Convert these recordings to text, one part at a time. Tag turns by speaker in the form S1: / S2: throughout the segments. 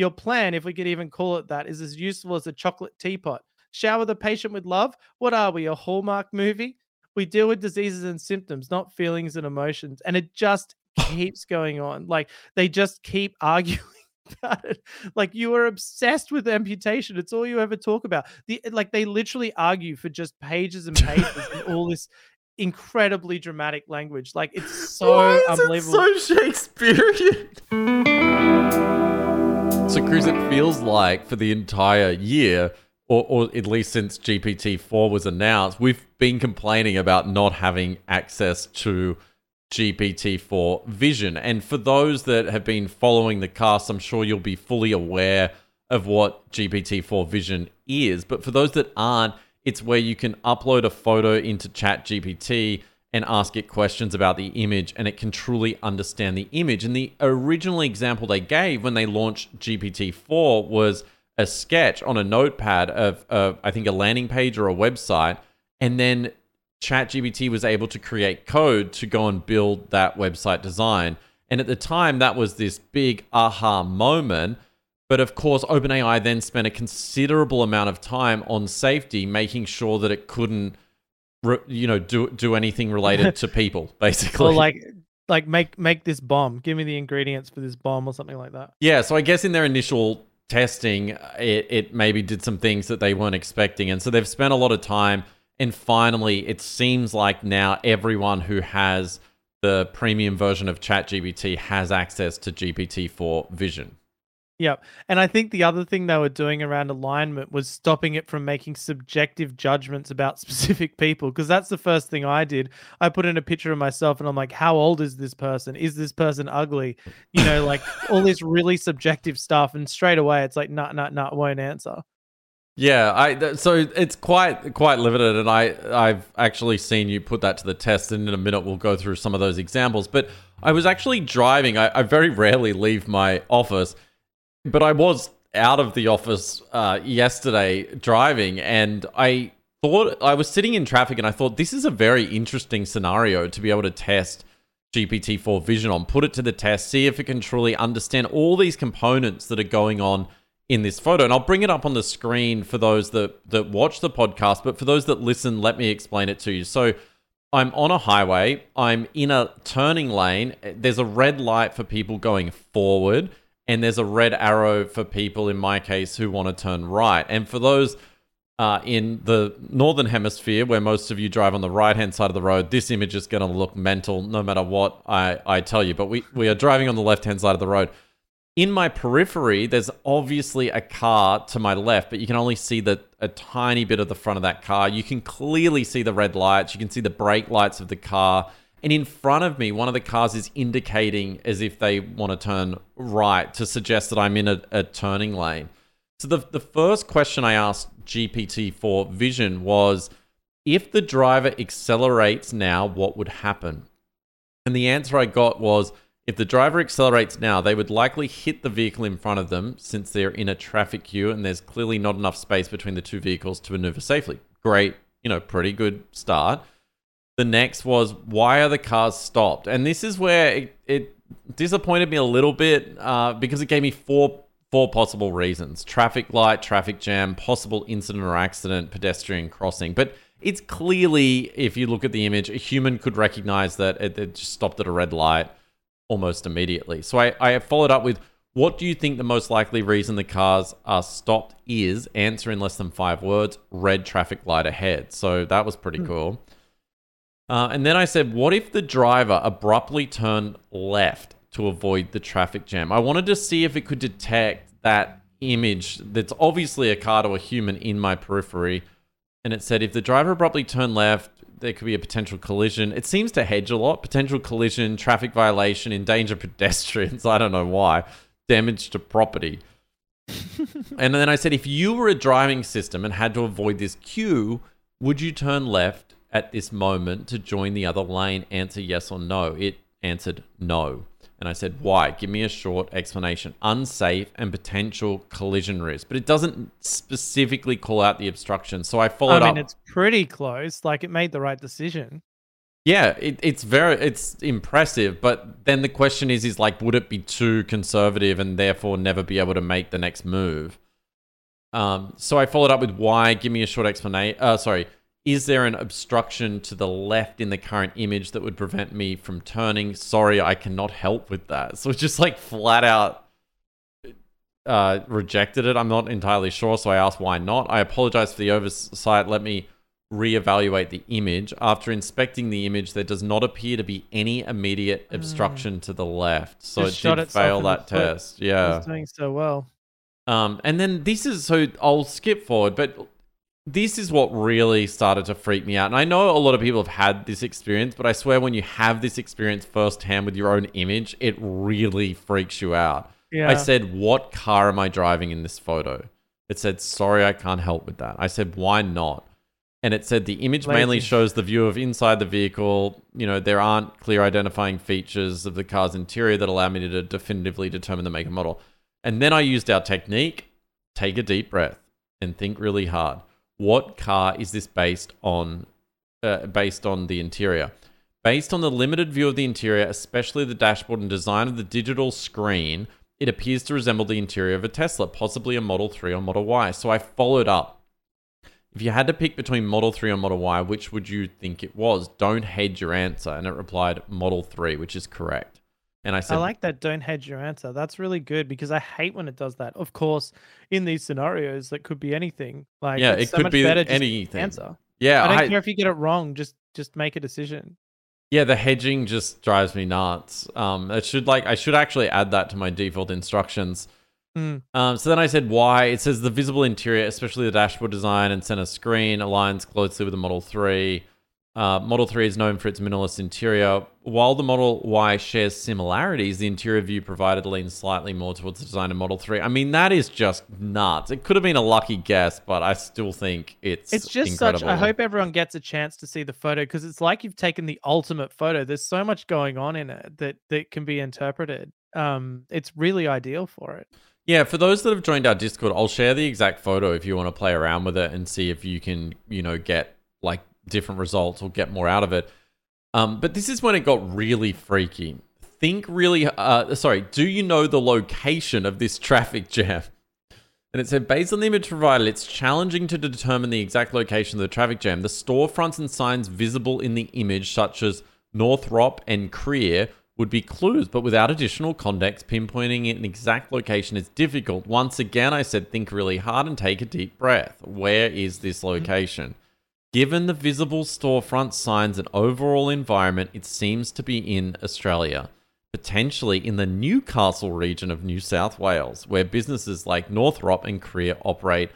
S1: Your plan, if we could even call it that, is as useful as a chocolate teapot. Shower the patient with love. What are we, a Hallmark movie? We deal with diseases and symptoms, not feelings and emotions. And it just keeps going on. Like they just keep arguing about it. Like you are obsessed with amputation. It's all you ever talk about. The eh, like they literally argue for just pages and pages and all this incredibly dramatic language. Like it's so
S2: Why is
S1: unbelievable.
S2: It so Shakespearean. Chris, it feels like for the entire year, or, or at least since GPT 4 was announced, we've been complaining about not having access to GPT 4 Vision. And for those that have been following the cast, I'm sure you'll be fully aware of what GPT 4 Vision is. But for those that aren't, it's where you can upload a photo into ChatGPT and ask it questions about the image, and it can truly understand the image. And the original example they gave when they launched GPT 4 was a sketch on a notepad of, uh, I think, a landing page or a website. And then ChatGPT was able to create code to go and build that website design. And at the time, that was this big aha moment. But of course, OpenAI then spent a considerable amount of time on safety, making sure that it couldn't, re- you know, do do anything related to people, basically.
S1: or like like make make this bomb. Give me the ingredients for this bomb or something like that.
S2: Yeah, so I guess in their initial testing, it, it maybe did some things that they weren't expecting. And so they've spent a lot of time. And finally, it seems like now everyone who has the premium version of ChatGPT has access to GPT 4 Vision.
S1: Yep. And I think the other thing they were doing around alignment was stopping it from making subjective judgments about specific people. Because that's the first thing I did. I put in a picture of myself and I'm like, how old is this person? Is this person ugly? You know, like all this really subjective stuff. And straight away, it's like, nah, nah, nah, won't answer.
S2: Yeah, I th- so it's quite quite limited, and I I've actually seen you put that to the test, and in a minute we'll go through some of those examples. But I was actually driving. I, I very rarely leave my office, but I was out of the office uh, yesterday driving, and I thought I was sitting in traffic, and I thought this is a very interesting scenario to be able to test GPT-4 Vision on. Put it to the test, see if it can truly understand all these components that are going on in this photo. And I'll bring it up on the screen for those that that watch the podcast, but for those that listen, let me explain it to you. So I'm on a highway, I'm in a turning lane. There's a red light for people going forward, and there's a red arrow for people in my case who want to turn right. And for those uh, in the northern hemisphere, where most of you drive on the right hand side of the road, this image is going to look mental no matter what I, I tell you. But we, we are driving on the left hand side of the road in my periphery, there's obviously a car to my left, but you can only see the a tiny bit of the front of that car. You can clearly see the red lights. You can see the brake lights of the car. And in front of me, one of the cars is indicating as if they want to turn right to suggest that I'm in a, a turning lane. So the, the first question I asked GPT-4 Vision was, if the driver accelerates now, what would happen? And the answer I got was, if the driver accelerates now, they would likely hit the vehicle in front of them since they're in a traffic queue and there's clearly not enough space between the two vehicles to maneuver safely. Great, you know, pretty good start. The next was why are the cars stopped? And this is where it, it disappointed me a little bit uh, because it gave me four four possible reasons: traffic light, traffic jam, possible incident or accident, pedestrian crossing. But it's clearly, if you look at the image, a human could recognize that it, it just stopped at a red light almost immediately. So I, I followed up with what do you think the most likely reason the cars are stopped is? Answer in less than five words red traffic light ahead. So that was pretty cool. Uh, and then I said, what if the driver abruptly turned left to avoid the traffic jam? I wanted to see if it could detect that image that's obviously a car to a human in my periphery. And it said, if the driver abruptly turned left, there could be a potential collision. It seems to hedge a lot. Potential collision, traffic violation, endanger pedestrians. I don't know why. Damage to property. and then I said, if you were a driving system and had to avoid this queue, would you turn left at this moment to join the other lane? Answer yes or no. It answered no. And I said, why? Give me a short explanation. Unsafe and potential collision risk. But it doesn't specifically call out the obstruction. So I followed up.
S1: I mean,
S2: up.
S1: it's pretty close. Like it made the right decision.
S2: Yeah, it, it's very it's impressive, but then the question is is like would it be too conservative and therefore never be able to make the next move? Um, so I followed up with why. Give me a short explanation. Uh, sorry, is there an obstruction to the left in the current image that would prevent me from turning? Sorry, I cannot help with that. So it's just like flat out uh, rejected it. I'm not entirely sure, so I asked why not. I apologize for the oversight. Let me reevaluate the image. After inspecting the image, there does not appear to be any immediate obstruction mm. to the left. So
S1: Just
S2: it did fail that test. Yeah.
S1: It's doing so well.
S2: Um, and then this is so I'll skip forward, but this is what really started to freak me out. And I know a lot of people have had this experience, but I swear when you have this experience firsthand with your own image, it really freaks you out. Yeah. I said, What car am I driving in this photo? It said, Sorry, I can't help with that. I said, Why not? and it said the image Lazy. mainly shows the view of inside the vehicle. You know, there aren't clear identifying features of the car's interior that allow me to definitively determine the make and model. And then I used our technique take a deep breath and think really hard. What car is this based on? Uh, based on the interior. Based on the limited view of the interior, especially the dashboard and design of the digital screen, it appears to resemble the interior of a Tesla, possibly a Model 3 or Model Y. So I followed up if you had to pick between Model 3 or Model Y, which would you think it was? Don't hedge your answer. And it replied Model 3, which is correct. And I said,
S1: I like that. Don't hedge your answer. That's really good because I hate when it does that. Of course, in these scenarios, that could be anything. Like,
S2: yeah, it so could be anything.
S1: Answer.
S2: Yeah,
S1: I don't I, care if you get it wrong. Just just make a decision.
S2: Yeah, the hedging just drives me nuts. Um, it should like I should actually add that to my default instructions
S1: Mm.
S2: Um, so then I said why. It says the visible interior, especially the dashboard design and center screen, aligns closely with the Model 3. Uh, Model 3 is known for its minimalist interior. While the Model Y shares similarities, the interior view provided leans slightly more towards the design of Model 3. I mean, that is just nuts. It could have been a lucky guess, but I still think it's
S1: It's just
S2: incredible.
S1: such I hope everyone gets a chance to see the photo because it's like you've taken the ultimate photo. There's so much going on in it that that can be interpreted. Um, it's really ideal for it.
S2: Yeah, for those that have joined our Discord, I'll share the exact photo if you want to play around with it and see if you can, you know, get like different results or get more out of it. Um, but this is when it got really freaky. Think really, uh, sorry, do you know the location of this traffic jam? And it said, based on the image provided, it's challenging to determine the exact location of the traffic jam. The storefronts and signs visible in the image, such as Northrop and Creer, would be clues, but without additional context, pinpointing an exact location is difficult. Once again, I said think really hard and take a deep breath. Where is this location? Given the visible storefront signs and overall environment, it seems to be in Australia, potentially in the Newcastle region of New South Wales, where businesses like Northrop and Korea operate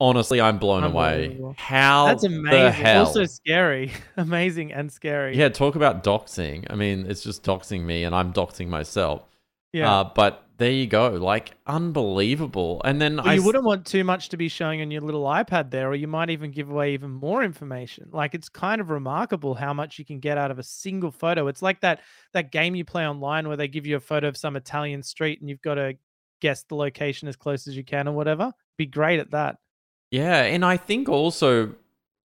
S2: honestly, I'm blown away. How
S1: that's amazing. Also scary, amazing, and scary.
S2: Yeah, talk about doxing. I mean, it's just doxing me, and I'm doxing myself.
S1: Yeah,
S2: uh, but there you go, like unbelievable. And then
S1: well,
S2: I
S1: you wouldn't want too much to be showing on your little iPad there, or you might even give away even more information. Like it's kind of remarkable how much you can get out of a single photo. It's like that that game you play online where they give you a photo of some Italian street and you've got to guess the location as close as you can or whatever. Be great at that.
S2: Yeah, and I think also,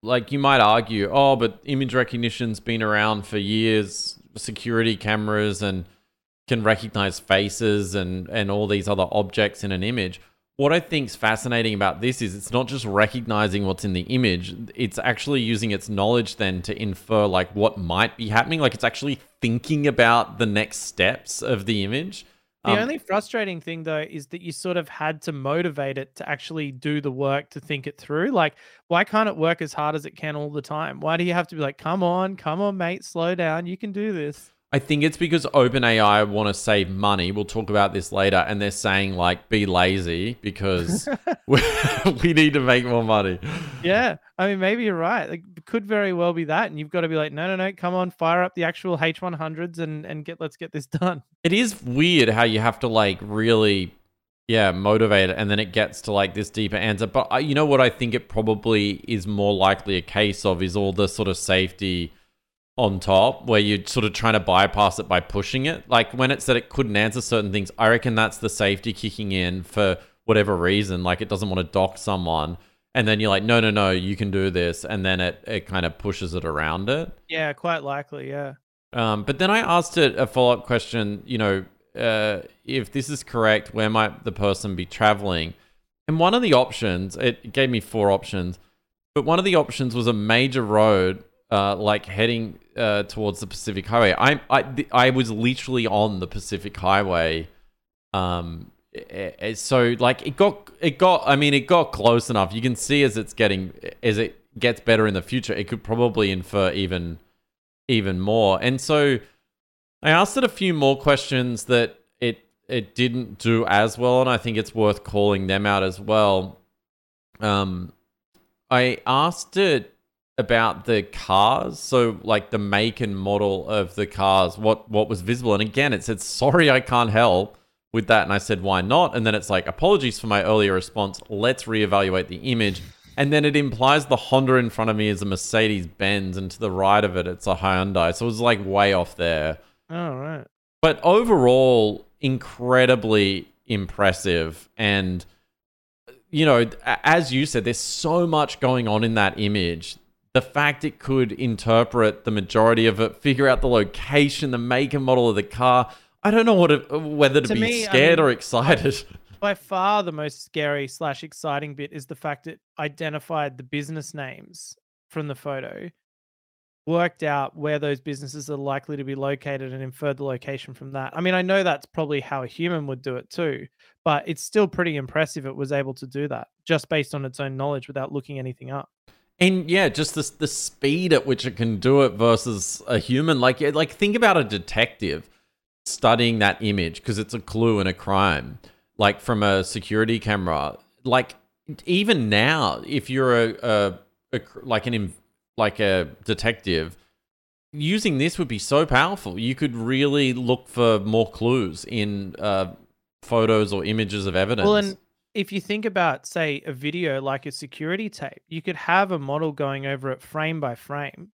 S2: like you might argue, oh, but image recognition's been around for years, security cameras and can recognize faces and and all these other objects in an image. What I think's fascinating about this is it's not just recognizing what's in the image, it's actually using its knowledge then to infer like what might be happening, like it's actually thinking about the next steps of the image.
S1: The um, only frustrating thing though is that you sort of had to motivate it to actually do the work to think it through. Like, why can't it work as hard as it can all the time? Why do you have to be like, come on, come on, mate, slow down, you can do this?
S2: I think it's because OpenAI want to save money. We'll talk about this later. And they're saying, like, be lazy because we, we need to make more money.
S1: Yeah. I mean, maybe you're right. It could very well be that. And you've got to be like, no, no, no, come on, fire up the actual H100s and, and get, let's get this done.
S2: It is weird how you have to, like, really, yeah, motivate it. And then it gets to, like, this deeper answer. But uh, you know what I think it probably is more likely a case of is all the sort of safety on top where you're sort of trying to bypass it by pushing it. Like when it said it couldn't answer certain things, I reckon that's the safety kicking in for whatever reason. Like it doesn't want to dock someone. and then you're like, no, no, no, you can do this, and then it it kind of pushes it around it.
S1: Yeah, quite likely. Yeah.
S2: Um, but then I asked it a follow up question. You know, uh, if this is correct, where might the person be traveling? And one of the options, it gave me four options, but one of the options was a major road, uh, like heading uh, towards the Pacific Highway. I I I was literally on the Pacific Highway. Um, so like it got it got I mean it got close enough. You can see as it's getting as it gets better in the future, it could probably infer even even more. And so I asked it a few more questions that it it didn't do as well, and I think it's worth calling them out as well. Um, I asked it about the cars, so like the make and model of the cars, what what was visible, and again, it said, "Sorry, I can't help." With that, and I said, "Why not?" And then it's like, "Apologies for my earlier response. Let's reevaluate the image." And then it implies the Honda in front of me is a Mercedes Benz, and to the right of it, it's a Hyundai. So it was like way off there.
S1: Oh, right.
S2: But overall, incredibly impressive. And, you know, as you said, there's so much going on in that image. The fact it could interpret the majority of it, figure out the location, the make and model of the car. I don't know what it, whether to, to be me, scared I mean, or excited.
S1: by far the most scary slash exciting bit is the fact it identified the business names from the photo, worked out where those businesses are likely to be located, and inferred the location from that. I mean, I know that's probably how a human would do it too, but it's still pretty impressive it was able to do that just based on its own knowledge without looking anything up.
S2: And yeah, just the the speed at which it can do it versus a human. Like like think about a detective studying that image because it's a clue in a crime like from a security camera. Like even now, if you're a, a, a like an like a detective, using this would be so powerful. You could really look for more clues in uh, photos or images of evidence.
S1: Well, and if you think about, say, a video like a security tape, you could have a model going over it frame by frame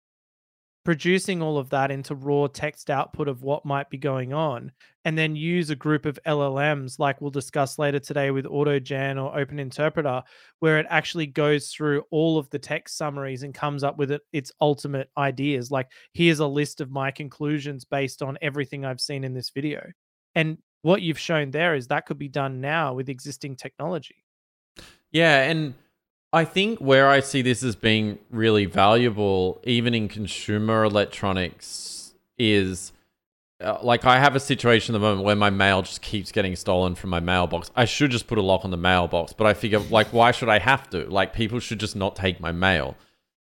S1: producing all of that into raw text output of what might be going on, and then use a group of LLMs, like we'll discuss later today with AutoGen or Open Interpreter, where it actually goes through all of the text summaries and comes up with it, its ultimate ideas. Like, here's a list of my conclusions based on everything I've seen in this video. And what you've shown there is that could be done now with existing technology.
S2: Yeah. And I think where I see this as being really valuable, even in consumer electronics, is uh, like I have a situation at the moment where my mail just keeps getting stolen from my mailbox. I should just put a lock on the mailbox, but I figure, like, why should I have to? Like, people should just not take my mail.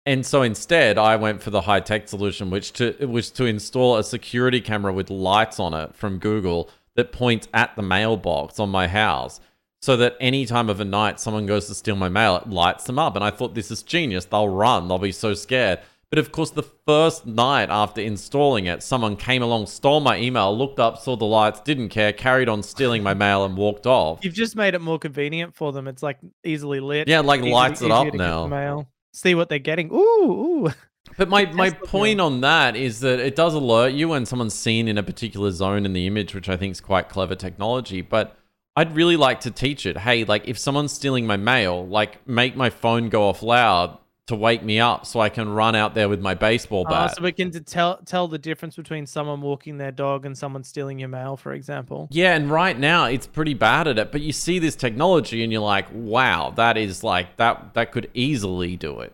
S2: And so instead, I went for the high tech solution, which to was to install a security camera with lights on it from Google that points at the mailbox on my house so that any time of a night someone goes to steal my mail, it lights them up. And I thought this is genius. They'll run. They'll be so scared. But of course, the first night after installing it, someone came along, stole my email, looked up, saw the lights, didn't care, carried on stealing my mail, and walked off.
S1: You've just made it more convenient for them. It's like easily lit.
S2: Yeah, like lights it up now.
S1: Mail. See what they're getting. Ooh, ooh.
S2: But my, my point on that is that it does alert you when someone's seen in a particular zone in the image, which I think is quite clever technology. But I'd really like to teach it. Hey, like if someone's stealing my mail, like make my phone go off loud to wake me up so I can run out there with my baseball ah, bat.
S1: Uh, so we can tell tell the difference between someone walking their dog and someone stealing your mail, for example.
S2: Yeah, and right now it's pretty bad at it, but you see this technology and you're like, wow, that is like that that could easily do it.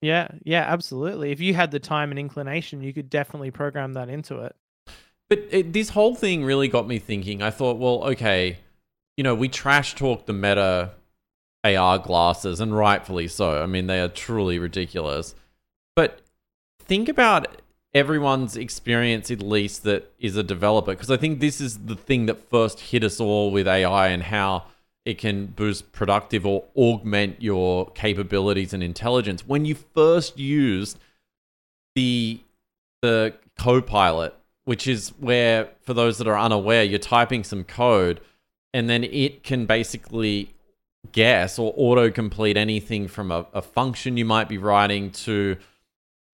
S1: Yeah, yeah, absolutely. If you had the time and inclination, you could definitely program that into it.
S2: But it, this whole thing really got me thinking. I thought, well, okay, you know, we trash talk the meta AR glasses, and rightfully so. I mean, they are truly ridiculous. But think about everyone's experience, at least that is a developer, because I think this is the thing that first hit us all with AI and how it can boost productive or augment your capabilities and intelligence. When you first used the the Copilot, which is where, for those that are unaware, you're typing some code and then it can basically guess or auto complete anything from a, a, function you might be writing to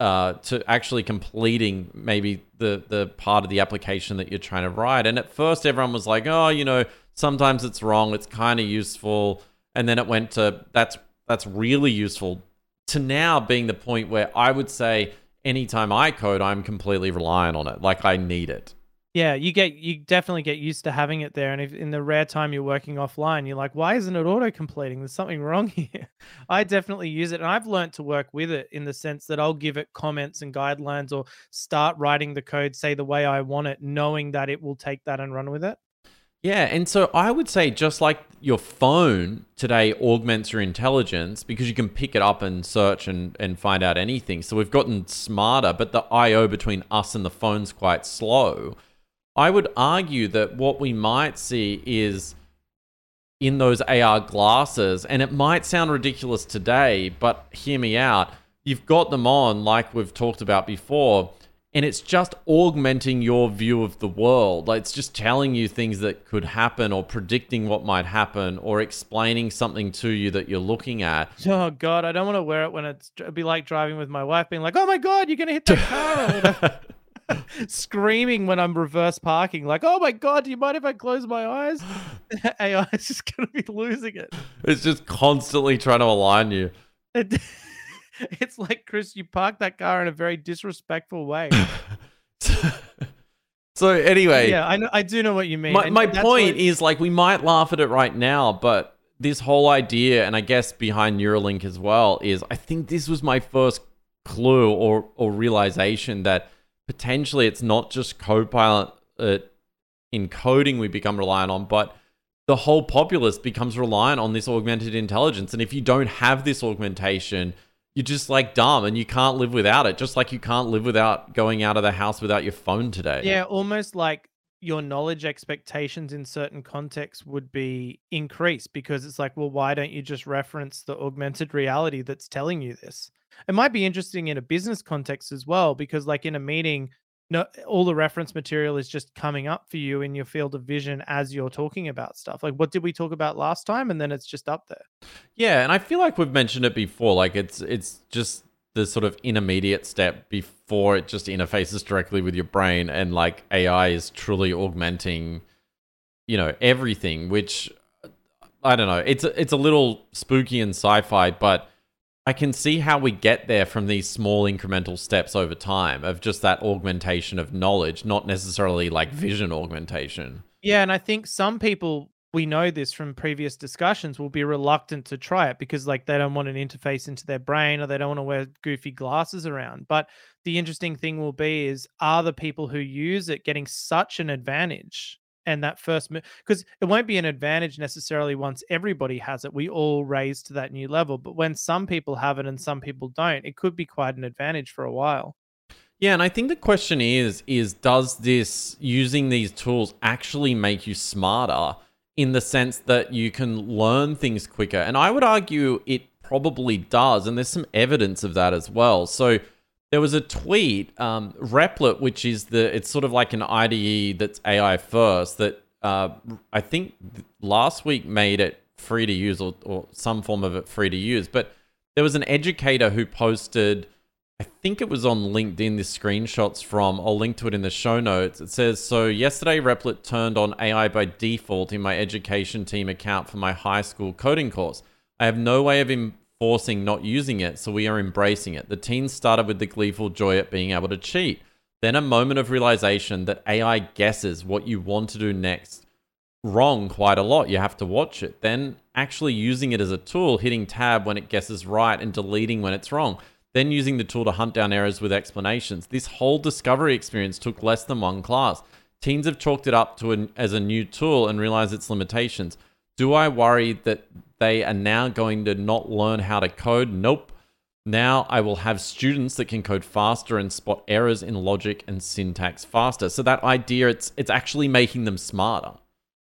S2: uh, to actually completing maybe the the part of the application that you're trying to write. And at first, everyone was like, "Oh, you know, sometimes it's wrong. It's kind of useful." And then it went to that's that's really useful to now being the point where I would say anytime I code, I'm completely reliant on it. Like I need it.
S1: Yeah, you get you definitely get used to having it there, and if in the rare time you're working offline, you're like, why isn't it auto completing? There's something wrong here. I definitely use it, and I've learned to work with it in the sense that I'll give it comments and guidelines, or start writing the code, say the way I want it, knowing that it will take that and run with it.
S2: Yeah, and so I would say just like your phone today augments your intelligence because you can pick it up and search and, and find out anything. So we've gotten smarter, but the I/O between us and the phone's quite slow. I would argue that what we might see is in those AR glasses, and it might sound ridiculous today, but hear me out. You've got them on, like we've talked about before, and it's just augmenting your view of the world. Like it's just telling you things that could happen, or predicting what might happen, or explaining something to you that you're looking at.
S1: Oh God, I don't want to wear it when it's it'd be like driving with my wife, being like, "Oh my God, you're gonna hit that car!" screaming when I'm reverse parking, like, "Oh my god, do you mind if I close my eyes?" AI is just gonna be losing it.
S2: It's just constantly trying to align you.
S1: It, it's like Chris, you parked that car in a very disrespectful way.
S2: so anyway,
S1: yeah, I know, I do know what you mean.
S2: My, my point what... is like we might laugh at it right now, but this whole idea, and I guess behind Neuralink as well, is I think this was my first clue or or realization that potentially it's not just Copilot uh, in coding we become reliant on, but the whole populace becomes reliant on this augmented intelligence. And if you don't have this augmentation, you're just like dumb and you can't live without it. Just like you can't live without going out of the house without your phone today.
S1: Yeah, almost like your knowledge expectations in certain contexts would be increased because it's like, well, why don't you just reference the augmented reality that's telling you this? It might be interesting in a business context as well, because like in a meeting, no, all the reference material is just coming up for you in your field of vision as you're talking about stuff. Like, what did we talk about last time? And then it's just up there.
S2: Yeah, and I feel like we've mentioned it before. Like, it's it's just the sort of intermediate step before it just interfaces directly with your brain, and like AI is truly augmenting, you know, everything. Which I don't know. It's it's a little spooky and sci-fi, but I can see how we get there from these small incremental steps over time of just that augmentation of knowledge, not necessarily like vision augmentation.
S1: Yeah, and I think some people we know this from previous discussions will be reluctant to try it because like they don't want an interface into their brain or they don't want to wear goofy glasses around. But the interesting thing will be is are the people who use it getting such an advantage and that first move because it won't be an advantage necessarily once everybody has it we all raise to that new level but when some people have it and some people don't it could be quite an advantage for a while.
S2: Yeah and i think the question is is does this using these tools actually make you smarter in the sense that you can learn things quicker? And i would argue it probably does and there's some evidence of that as well. So there was a tweet, um, Replit, which is the it's sort of like an IDE that's AI first that uh, I think last week made it free to use or, or some form of it free to use. But there was an educator who posted, I think it was on LinkedIn. This screenshots from. I'll link to it in the show notes. It says so. Yesterday, Replit turned on AI by default in my education team account for my high school coding course. I have no way of Im- forcing not using it, so we are embracing it. The teens started with the gleeful joy at being able to cheat. Then a moment of realization that AI guesses what you want to do next wrong quite a lot. You have to watch it. Then actually using it as a tool, hitting tab when it guesses right and deleting when it's wrong. Then using the tool to hunt down errors with explanations. This whole discovery experience took less than one class. Teens have chalked it up to an, as a new tool and realize its limitations. Do I worry that they are now going to not learn how to code? Nope. Now I will have students that can code faster and spot errors in logic and syntax faster. So that idea, it's it's actually making them smarter.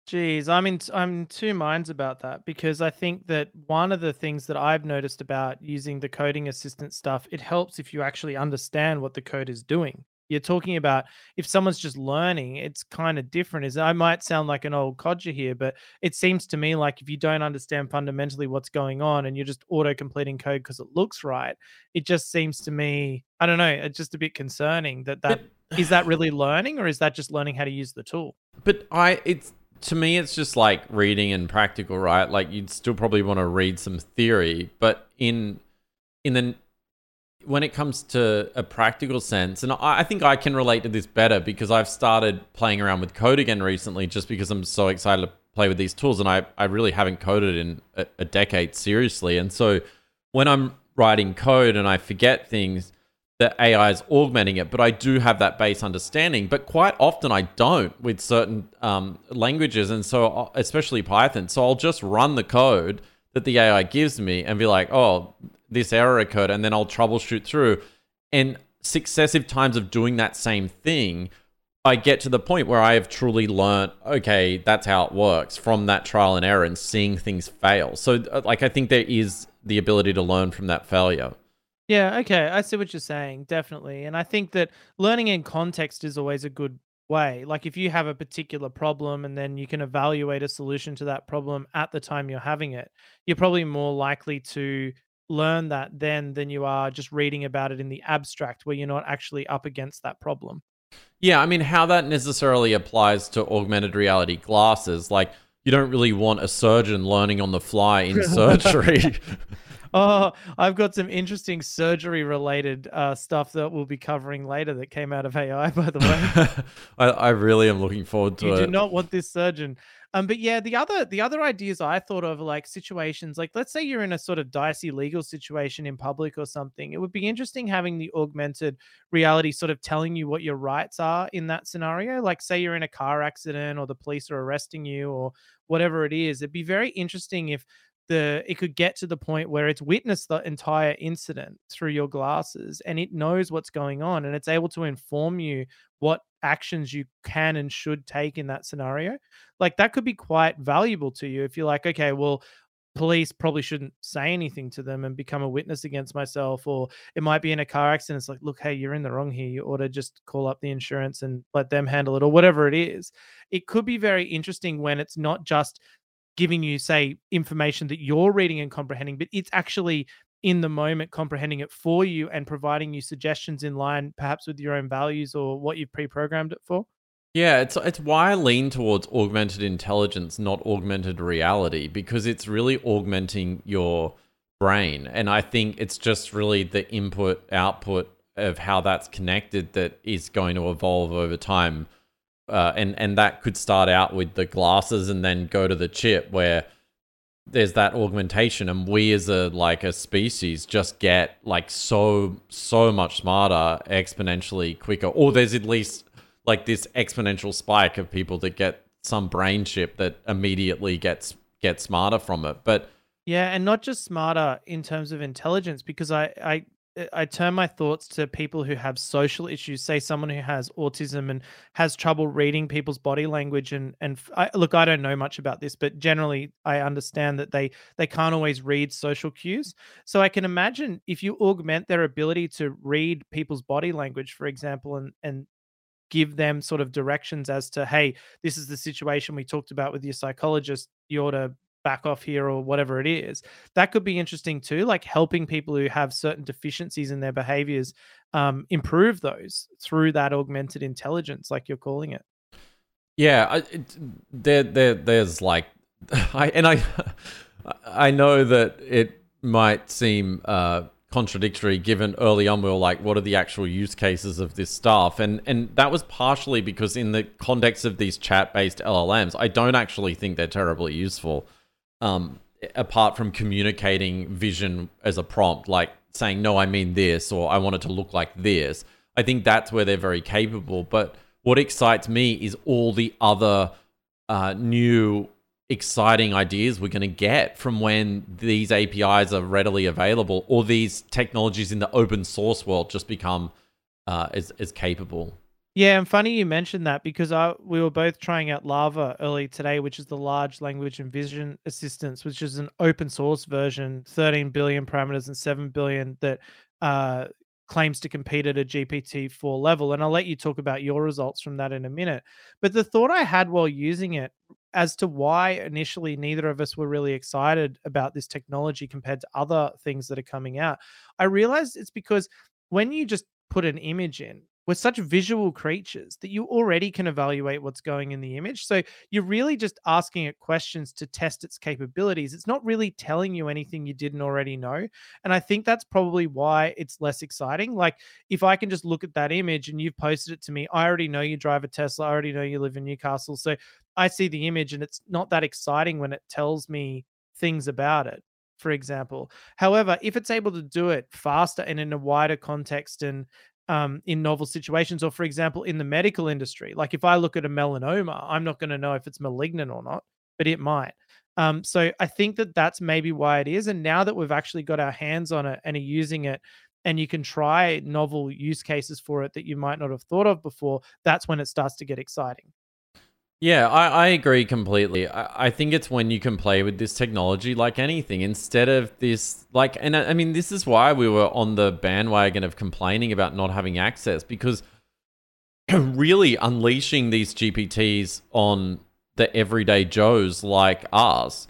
S1: Geez, I'm in I'm in two minds about that because I think that one of the things that I've noticed about using the coding assistant stuff, it helps if you actually understand what the code is doing you're talking about if someone's just learning, it's kind of different. Is I might sound like an old codger here, but it seems to me like if you don't understand fundamentally what's going on and you're just auto completing code because it looks right, it just seems to me, I don't know, it's just a bit concerning that that but, is that really learning or is that just learning how to use the tool?
S2: But I, it's to me, it's just like reading and practical, right? Like you'd still probably want to read some theory, but in in the when it comes to a practical sense, and I, think I can relate to this better because I've started playing around with code again recently, just because I'm so excited to play with these tools, and I I really haven't coded in a, a decade seriously, and so when I'm writing code and I forget things that AI is augmenting it, but I do have that base understanding. But quite often I don't with certain um, languages, and so uh, especially Python. So I'll just run the code that the AI gives me and be like, oh, this error occurred, and then I'll troubleshoot through. And successive times of doing that same thing, I get to the point where I have truly learned, okay, that's how it works from that trial and error and seeing things fail. So, uh, like, I think there is the ability to learn from that failure.
S1: Yeah, okay. I see what you're saying, definitely. And I think that learning in context is always a good way. Like if you have a particular problem and then you can evaluate a solution to that problem at the time you're having it, you're probably more likely to learn that then than you are just reading about it in the abstract where you're not actually up against that problem.
S2: Yeah, I mean, how that necessarily applies to augmented reality glasses, like you don't really want a surgeon learning on the fly in surgery.
S1: Oh, I've got some interesting surgery related uh, stuff that we'll be covering later that came out of AI, by the way.
S2: I, I, really am looking forward to
S1: you
S2: it.
S1: You do not want this surgeon. Um, but yeah, the other the other ideas I thought of like situations like let's say you're in a sort of dicey legal situation in public or something. It would be interesting having the augmented reality sort of telling you what your rights are in that scenario. Like say you're in a car accident or the police are arresting you or whatever it is. It'd be very interesting if the it could get to the point where it's witnessed the entire incident through your glasses and it knows what's going on and it's able to inform you what actions you can and should take in that scenario like that could be quite valuable to you if you're like okay well police probably shouldn't say anything to them and become a witness against myself or it might be in a car accident it's like look hey you're in the wrong here you ought to just call up the insurance and let them handle it or whatever it is. It could be very interesting when it's not just giving you, say, information that you're reading and comprehending, but it's actually in the moment comprehending it for you and providing you suggestions in line, perhaps with your own values or what you've pre-programmed it for.
S2: Yeah, it's it's why I lean towards augmented intelligence, not augmented reality, because it's really augmenting your brain. And I think it's just really the input output of how that's connected that is going to evolve over time uh, and and that could start out with the glasses and then go to the chip where there's that augmentation and we as a like a species just get like so so much smarter exponentially quicker. Or there's at least like this exponential spike of people that get some brain chip that immediately gets get smarter from it. But
S1: yeah and not just smarter in terms of intelligence because i i I turn my thoughts to people who have social issues, say someone who has autism and has trouble reading people's body language. And and I, look, I don't know much about this, but generally, I understand that they they can't always read social cues. So I can imagine if you augment their ability to read people's body language, for example, and and give them sort of directions as to, hey, this is the situation we talked about with your psychologist. You ought to back off here or whatever it is. That could be interesting too like helping people who have certain deficiencies in their behaviors um, improve those through that augmented intelligence like you're calling it.
S2: Yeah it, there, there there's like i and i i know that it might seem uh contradictory given early on we were like what are the actual use cases of this stuff? And and that was partially because in the context of these chat based llms i don't actually think they're terribly useful um, apart from communicating vision as a prompt, like saying, no, I mean this, or I want it to look like this. I think that's where they're very capable. But what excites me is all the other uh, new exciting ideas we're going to get from when these APIs are readily available or these technologies in the open source world just become uh, as, as capable.
S1: Yeah, and funny you mentioned that because I we were both trying out LLaVA early today, which is the large language and vision assistance, which is an open source version, 13 billion parameters and 7 billion that uh, claims to compete at a GPT-4 level. And I'll let you talk about your results from that in a minute. But the thought I had while using it as to why initially neither of us were really excited about this technology compared to other things that are coming out, I realized it's because when you just put an image in we're such visual creatures that you already can evaluate what's going in the image. So you're really just asking it questions to test its capabilities. It's not really telling you anything you didn't already know. And I think that's probably why it's less exciting. Like if I can just look at that image and you've posted it to me, I already know you drive a Tesla, I already know you live in Newcastle. So I see the image and it's not that exciting when it tells me things about it for example. However, if it's able to do it faster and in a wider context and um, in novel situations, or for example, in the medical industry. Like if I look at a melanoma, I'm not going to know if it's malignant or not, but it might. Um, so I think that that's maybe why it is. And now that we've actually got our hands on it and are using it, and you can try novel use cases for it that you might not have thought of before, that's when it starts to get exciting.
S2: Yeah, I, I agree completely. I, I think it's when you can play with this technology like anything instead of this, like, and I, I mean, this is why we were on the bandwagon of complaining about not having access because really unleashing these GPTs on the everyday Joes like us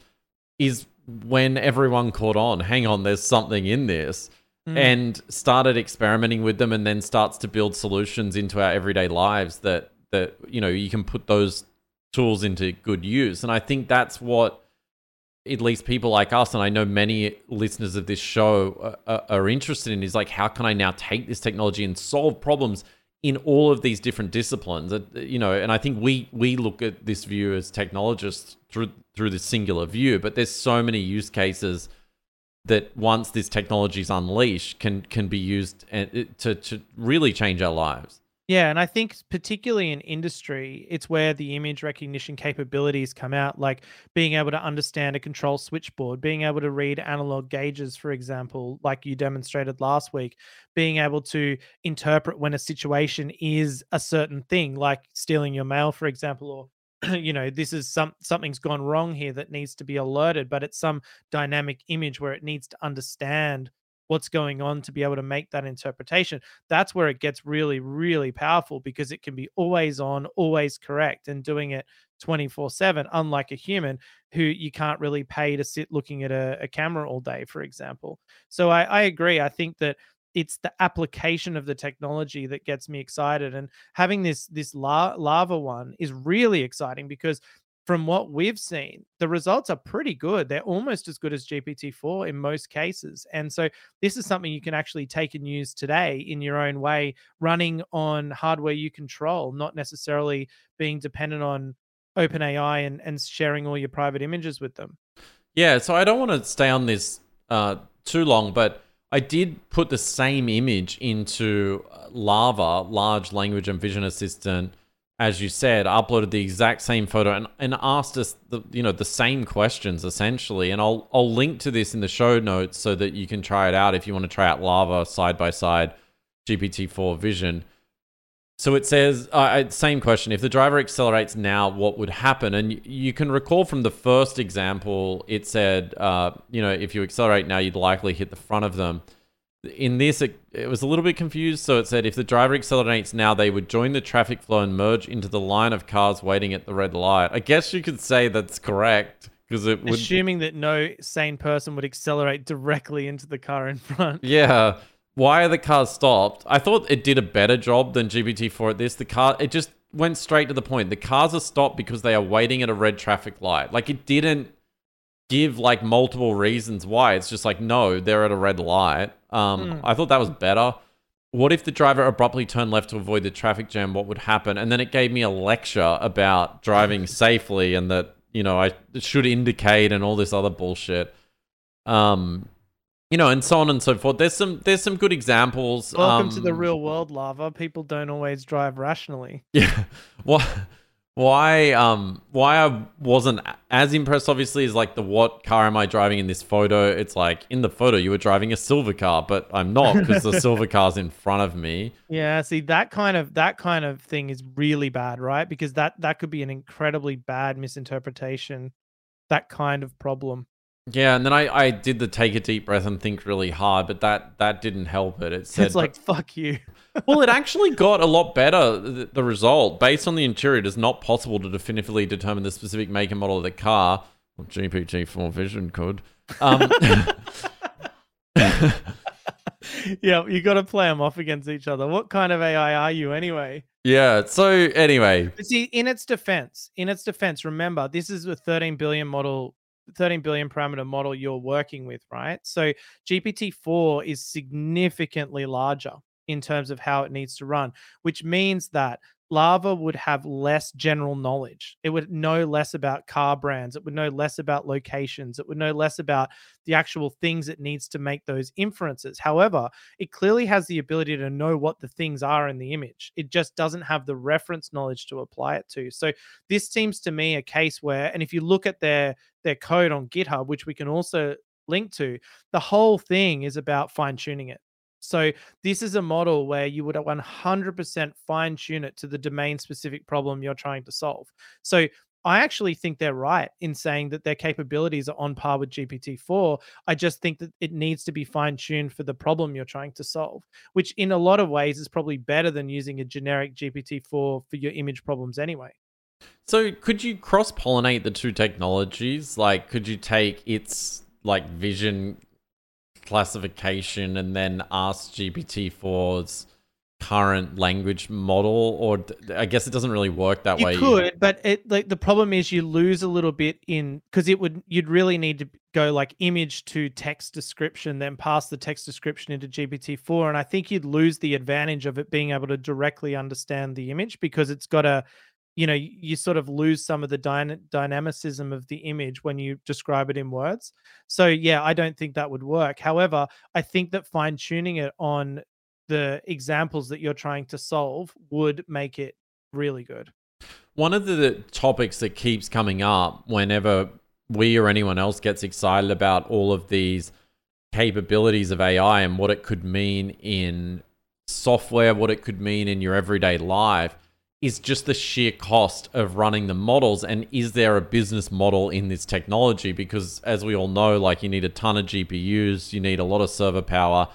S2: is when everyone caught on. Hang on, there's something in this. Mm. And started experimenting with them, and then starts to build solutions into our everyday lives that that you know you can put those tools into good use. And I think that's what at least people like us, and I know many listeners of this show are, are, interested in, is like, how can I now take this technology and solve problems in all of these different disciplines? Uh, you know, and I think we we look at this view as technologists through through this singular view, but there's so many use cases that once this technology is unleashed, can can be used uh, to to really change our lives.
S1: Yeah, and I think particularly in industry, it's where the image recognition capabilities come out, like being able to understand a control switchboard, being able to read analog gauges, for example, like you demonstrated last week, being able to interpret when a situation is a certain thing, like stealing your mail, for example, or you know this is some something's gone wrong here that needs to be alerted but it's some dynamic image where it needs to understand what's going on to be able to make that interpretation. That's where it gets really, really powerful because it can be always on, always correct, and doing it 24 7, unlike a human who you can't really pay to sit looking at a, a camera all day, for example. So I, I agree. I think that it's the application of the technology that gets me excited and having this this la- LLaVA one is really exciting because from what we've seen, the results are pretty good. They're almost as good as GPT-4 in most cases. And so this is something you can actually take and use today in your own way, running on hardware you control, not necessarily being dependent on OpenAI and, and sharing all your private images with them.
S2: Yeah, so I don't want to stay on this uh, too long, but I did put the same image into LLaVA, large language and vision assistant, as you said, uploaded the exact same photo and, and asked us the you know the same questions essentially. And I'll I'll link to this in the show notes so that you can try it out if you want to try out LLaVA side by side GPT-4 Vision. So it says, uh, same question. If the driver accelerates now, what would happen? And you can recall from the first example, it said, uh, you know, if you accelerate now, you'd likely hit the front of them in this, it, it, was a little bit confused. So it said if the driver accelerates now, they would join the traffic flow and merge into the line of cars waiting at the red light. I guess you could say that's correct because it would.
S1: Assuming that no sane person would accelerate directly into the car in front.
S2: Yeah. Why are the cars stopped? I thought it did a better job than GPT-4 at this. The car, it just went straight to the point. The cars are stopped because they are waiting at a red traffic light. Like it didn't give like multiple reasons why. It's just like, no, they're at a red light. Um, mm. I thought that was better. What if the driver abruptly turned left to avoid the traffic jam? What would happen? And then it gave me a lecture about driving safely and that, you know, I should indicate and all this other bullshit. Um, you know, and so on and so forth. There's some there's some good examples.
S1: Welcome
S2: um,
S1: to the um, real world, LLaVA. People don't always drive rationally.
S2: Yeah. Well, why um why I wasn't as impressed obviously is like the what car am I driving in this photo? It's like in the photo you were driving a silver car, but I'm not because the silver car's in front of me.
S1: Yeah, see that kind of that kind of thing is really bad, right? Because that that could be an incredibly bad misinterpretation. That kind of problem.
S2: Yeah, and then I, I did the take a deep breath and think really hard, but that that didn't help it. It said
S1: it's like fuck you.
S2: Well, it actually got a lot better. The, the, result, based on the interior, it is not possible to definitively determine the specific make and model of the car. Well, GPT-4 Vision could. Um,
S1: yeah, you got to play them off against each other. What kind of AI are you anyway?
S2: Yeah. So anyway,
S1: But see, in its defense, in its defense, remember this is a 13 billion model, 13 billion parameter model you're working with, right? So GPT-4 is significantly larger in terms of how it needs to run, which means that LLaVA would have less general knowledge. It would know less about car brands. It would know less about locations. It would know less about the actual things it needs to make those inferences. However, it clearly has the ability to know what the things are in the image. It just doesn't have the reference knowledge to apply it to. So this seems to me a case where, and if you look at their their code on GitHub, which we can also link to, the whole thing is about fine tuning it. So this is a model where you would 100% fine tune it to the domain specific problem you're trying to solve. So I actually think they're right in saying that their capabilities are on par with GPT-4. I just think that it needs to be fine tuned for the problem you're trying to solve, which in a lot of ways is probably better than using a generic GPT-4 for your image problems anyway.
S2: So could you cross pollinate the two technologies? Like, could you take its like vision classification and then ask GPT-4's current language model or I guess it doesn't really work that
S1: you
S2: way.
S1: You could, but it like the problem is you lose a little bit in because it would you'd really need to go like image to text description, then pass the text description into GPT-4. And I think you'd lose the advantage of it being able to directly understand the image because it's got a you know you sort of lose some of the dyna- dynamicism of the image when you describe it in words. So yeah i don't think that would work. However i think that fine tuning it on the examples that you're trying to solve would make it really good.
S2: One of the topics that keeps coming up whenever we or anyone else gets excited about all of these capabilities of ai and what it could mean in software what it could mean in your everyday life is just the sheer cost of running the models and is there a business model in this technology because as we all know like you need a ton of gpus you need a lot of server power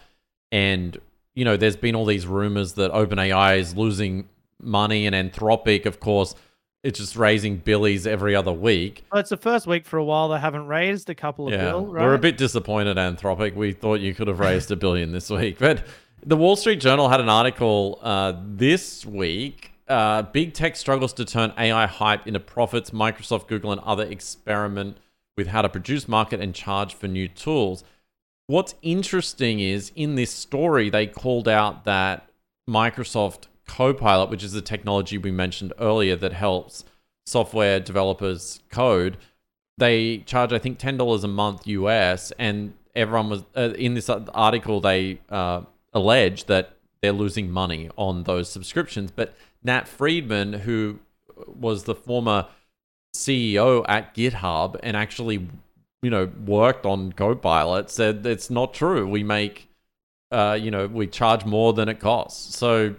S2: and you know there's been all these rumors that openai is losing money and anthropic of course it's just raising billies every other week.
S1: Well, it's the first week for a while they haven't raised a couple of
S2: yeah,
S1: bill, right?
S2: We're a bit disappointed, Anthropic. We thought you could have raised a billion this week. But the Wall Street Journal had an article uh, this week uh, big tech struggles to turn AI hype into profits. Microsoft, Google, and other experiment with how to produce, market, and charge for new tools. What's interesting is in this story, they called out that Microsoft Copilot, which is the technology we mentioned earlier that helps software developers code, they charge, I think, $10 a month US. And everyone was uh, in this article, they uh, allege that they're losing money on those subscriptions. But Nat Friedman, who was the former CEO at GitHub and actually, you know, worked on Copilot, said it's not true. We make, uh, you know, we charge more than it costs. So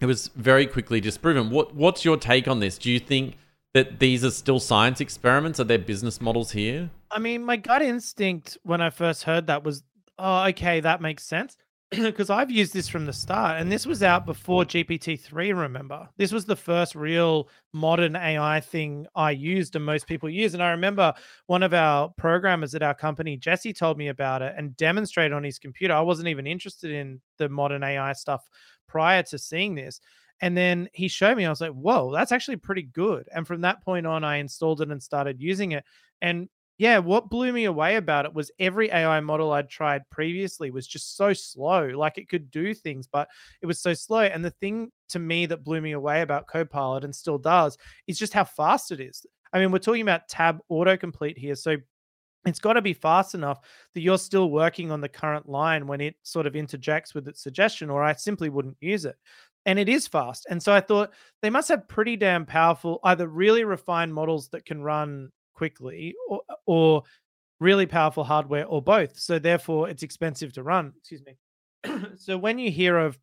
S2: it was very quickly disproven. What What's your take on this? Do you think that these are still science experiments? Are there business models here?
S1: I mean, my gut instinct when I first heard that was, oh, okay, that makes sense because I've used this from the start, and this was out before GPT three. Remember, this was the first real modern AI thing I used, and most people use. And I remember one of our programmers at our company, Jesse, told me about it and demonstrated on his computer. I wasn't even interested in the modern AI stuff prior to seeing this. And then he showed me, I was like, whoa, that's actually pretty good. And from that point on, I installed it and started using it. And yeah, what blew me away about it was every AI model I'd tried previously was just so slow. Like it could do things, but it was so slow. And the thing to me that blew me away about Copilot and still does is just how fast it is. I mean, we're talking about tab autocomplete here. So it's got to be fast enough that you're still working on the current line when it sort of interjects with its suggestion, or I simply wouldn't use it. And it is fast. And so I thought they must have pretty damn powerful, either really refined models that can run quickly or, or really powerful hardware or both. So therefore it's expensive to run. Excuse me. so when you hear of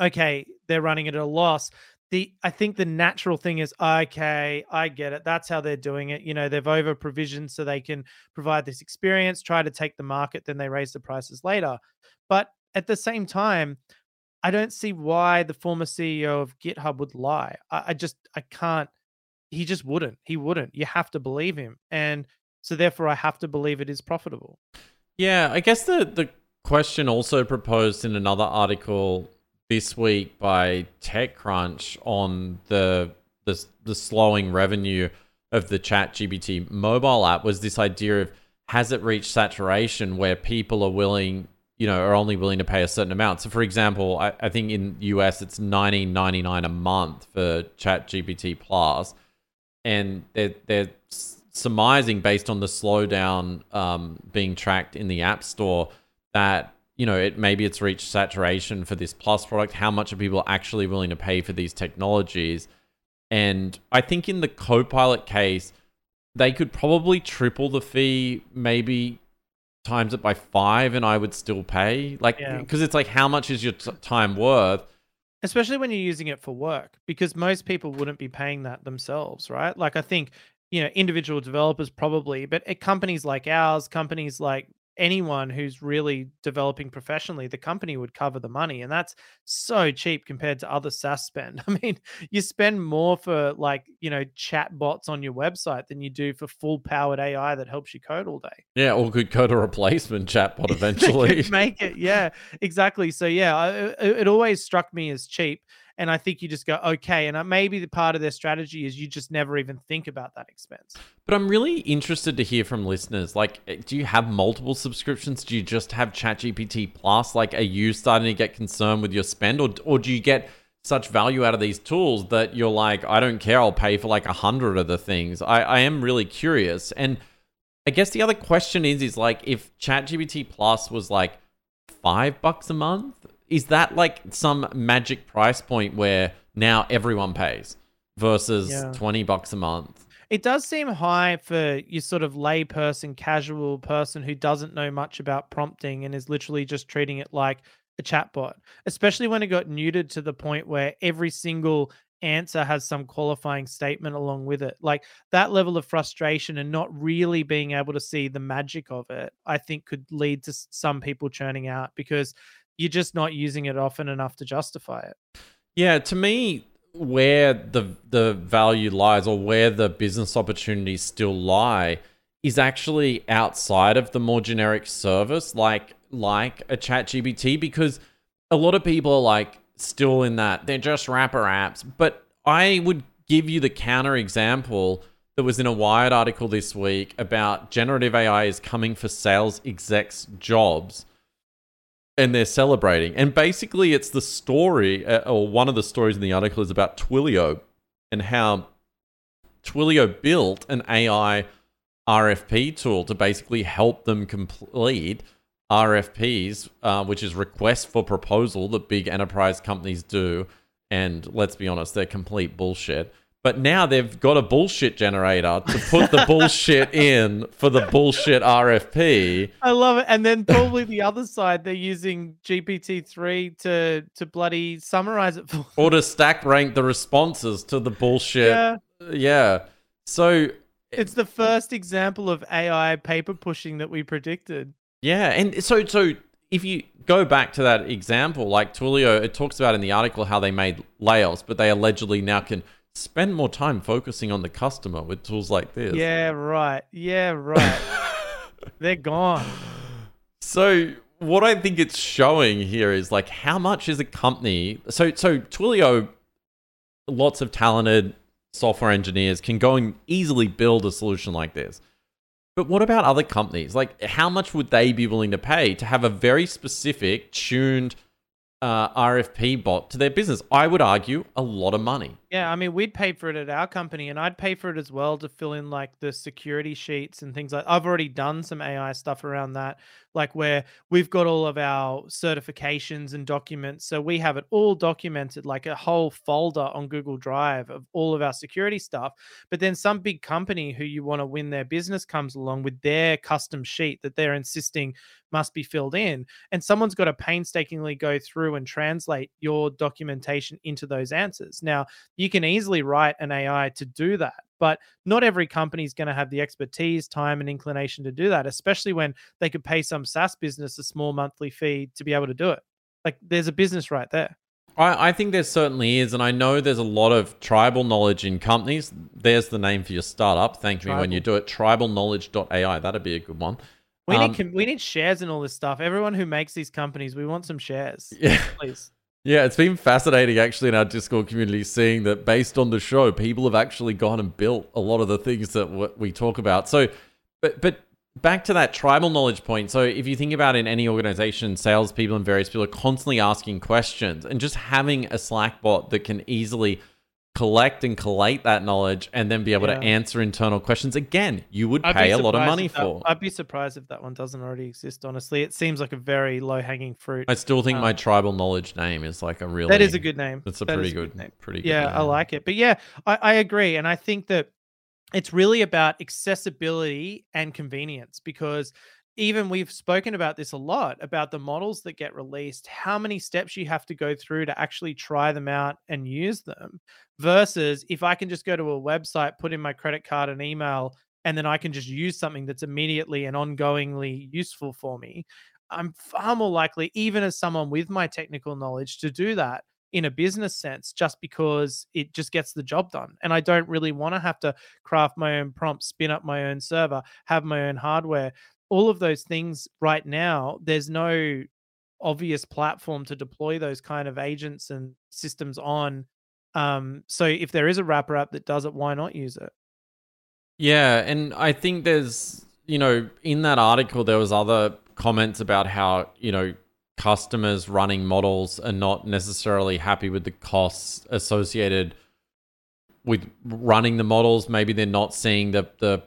S1: okay, they're running at a loss, the I think the natural thing is okay, I get it. That's how they're doing it. You know, they've over provisioned so they can provide this experience, try to take the market, then they raise the prices later. But at the same time, I don't see why the former CEO of GitHub would lie. I, I just I can't he just wouldn't. He wouldn't. You have to believe him. And so therefore I have to believe it is profitable.
S2: Yeah, I guess the the question also proposed in another article this week by TechCrunch on the the, the slowing revenue of the ChatGPT mobile app was this idea of has it reached saturation where people are willing, you know, are only willing to pay a certain amount. So, for example, I, I think in US it's nineteen ninety nine a month for ChatGPT Plus, and they're they're surmising based on the slowdown um, being tracked in the App Store that you know it maybe it's reached saturation for this Plus product. How much are people actually willing to pay for these technologies? And I think in the Copilot case, they could probably triple the fee, maybe times it by five, and I would still pay. Like, because yeah. it's like, how much is your t- time worth?
S1: Especially when you're using it for work, because most people wouldn't be paying that themselves, right? Like, I think you know individual developers probably but at companies like ours companies like anyone who's really developing professionally, the company would cover the money. And that's so cheap compared to other SaaS spend. I mean, you spend more for like, you know, chat bots on your website than you do for full powered AI that helps you code all day.
S2: Yeah, or could code a replacement chatbot eventually.
S1: make it. Yeah, exactly. So, yeah, it, it always struck me as cheap. And I think you just go, okay. And uh, maybe the part of their strategy is you just never even think about that expense.
S2: But I'm really interested to hear from listeners. Like, eh, do you have multiple subscriptions? Do you just have ChatGPT Plus? Like, are you starting to get concerned with your spend? Or, or do you get such value out of these tools that you're like, I don't care, I'll pay for like a hundred of the things. I, I am really curious. And I guess the other question is, is like if ChatGPT Plus was like five bucks a month, is that like some magic price point where now everyone pays versus yeah. 20 bucks a month?
S1: It does seem high for your sort of layperson, casual person who doesn't know much about prompting and is literally just treating it like a chatbot, especially when it got neutered to the point where every single answer has some qualifying statement along with it. Like that level of frustration and not really being able to see the magic of it, I think could lead to some people churning out because you're just not using it often enough to justify it.
S2: Yeah, to me, where the the value lies or where the business opportunities still lie is actually outside of the more generic service like like a chat gpt because a lot of people are like still in that they're just wrapper apps but i would give you the counter example that was in a wired article this week about generative ai is coming for sales execs jobs and they're celebrating. And basically, it's the story, uh, or one of the stories in the article is about Twilio and how Twilio built an AI RFP tool to basically help them complete RFPs, uh, which is request for proposal that big enterprise companies do. And let's be honest, they're complete bullshit. But now they've got a bullshit generator to put the bullshit in for the bullshit RFP.
S1: I love it. And then probably the other side, they're using GPT three to to bloody summarize it for.
S2: Or to stack rank the responses to the bullshit. Yeah. Yeah. So
S1: it's the first example of AI paper pushing that we predicted.
S2: Yeah, and so so if you go back to that example, like Twilio, it talks about in the article how they made layoffs, but they allegedly now can spend more time focusing on the customer with tools like this.
S1: Yeah, right. Yeah, right. They're gone.
S2: So what I think it's showing here is like how much is a company so so Twilio lots of talented software engineers can go and easily build a solution like this. But what about other companies? Like how much would they be willing to pay to have a very specific tuned uh, RFP bot to their business. I would argue a lot of money.
S1: Yeah, I mean, we'd pay for it at our company, and I'd pay for it as well to fill in like the security sheets and things like. I've already done some AI stuff around that, like where we've got all of our certifications and documents, so we have it all documented, like a whole folder on Google Drive of all of our security stuff. But then some big company who you want to win their business comes along with their custom sheet that they're insisting must be filled in. And someone's got to painstakingly go through and translate your documentation into those answers. Now, you can easily write an AI to do that, but not every company is going to have the expertise, time, and inclination to do that, especially when they could pay some SaaS business a small monthly fee to be able to do it. Like there's a business right there.
S2: I, I think there certainly is, and I know there's a lot of tribal knowledge in companies. There's the name for your startup. Thank Tribal. me when you do it. Tribalknowledge.ai. That'd be a good one.
S1: We
S2: Um,
S1: need we need shares in all this stuff. Everyone who makes these companies, we want some shares,
S2: Yeah.
S1: please.
S2: Yeah, it's been fascinating actually in our Discord community seeing that based on the show, people have actually gone and built a lot of the things that we talk about. So, but but back to that tribal knowledge point. So, if you think about in any organization, salespeople and various people are constantly asking questions, and just having a Slack bot that can easily collect and collate that knowledge and then be able to answer internal questions again, you would
S1: I'd
S2: pay a lot of money
S1: that-
S2: for.
S1: I'd be surprised if that one doesn't already exist. Honestly, it seems like a very low hanging fruit.
S2: I still think my
S1: Um,
S2: tribal knowledge name is like a really
S1: that is a good name.
S2: That's a
S1: That
S2: pretty
S1: is
S2: good,
S1: name.
S2: pretty good.
S1: Yeah, I like it. But yeah, I, I agree. And I think that it's really about accessibility and convenience because even we've spoken about this a lot about the models that get released, how many steps you have to go through to actually try them out and use them versus if I can just go to a website, put in my credit card and email, and then I can just use something that's immediately and ongoingly useful for me. I'm far more likely, even as someone with my technical knowledge, to do that in a business sense just because it just gets the job done. And I don't really want to have to craft my own prompts, spin up my own server, have my own hardware. All of those things right now, there's no obvious platform to deploy those kind of agents and systems on. Um, so if there is a wrapper app that does it, why not use it?
S2: Yeah, and I think there's, you know, in that article there was other comments about how, you know, customers running models are not necessarily happy with the costs associated with running the models. Maybe they're not seeing the the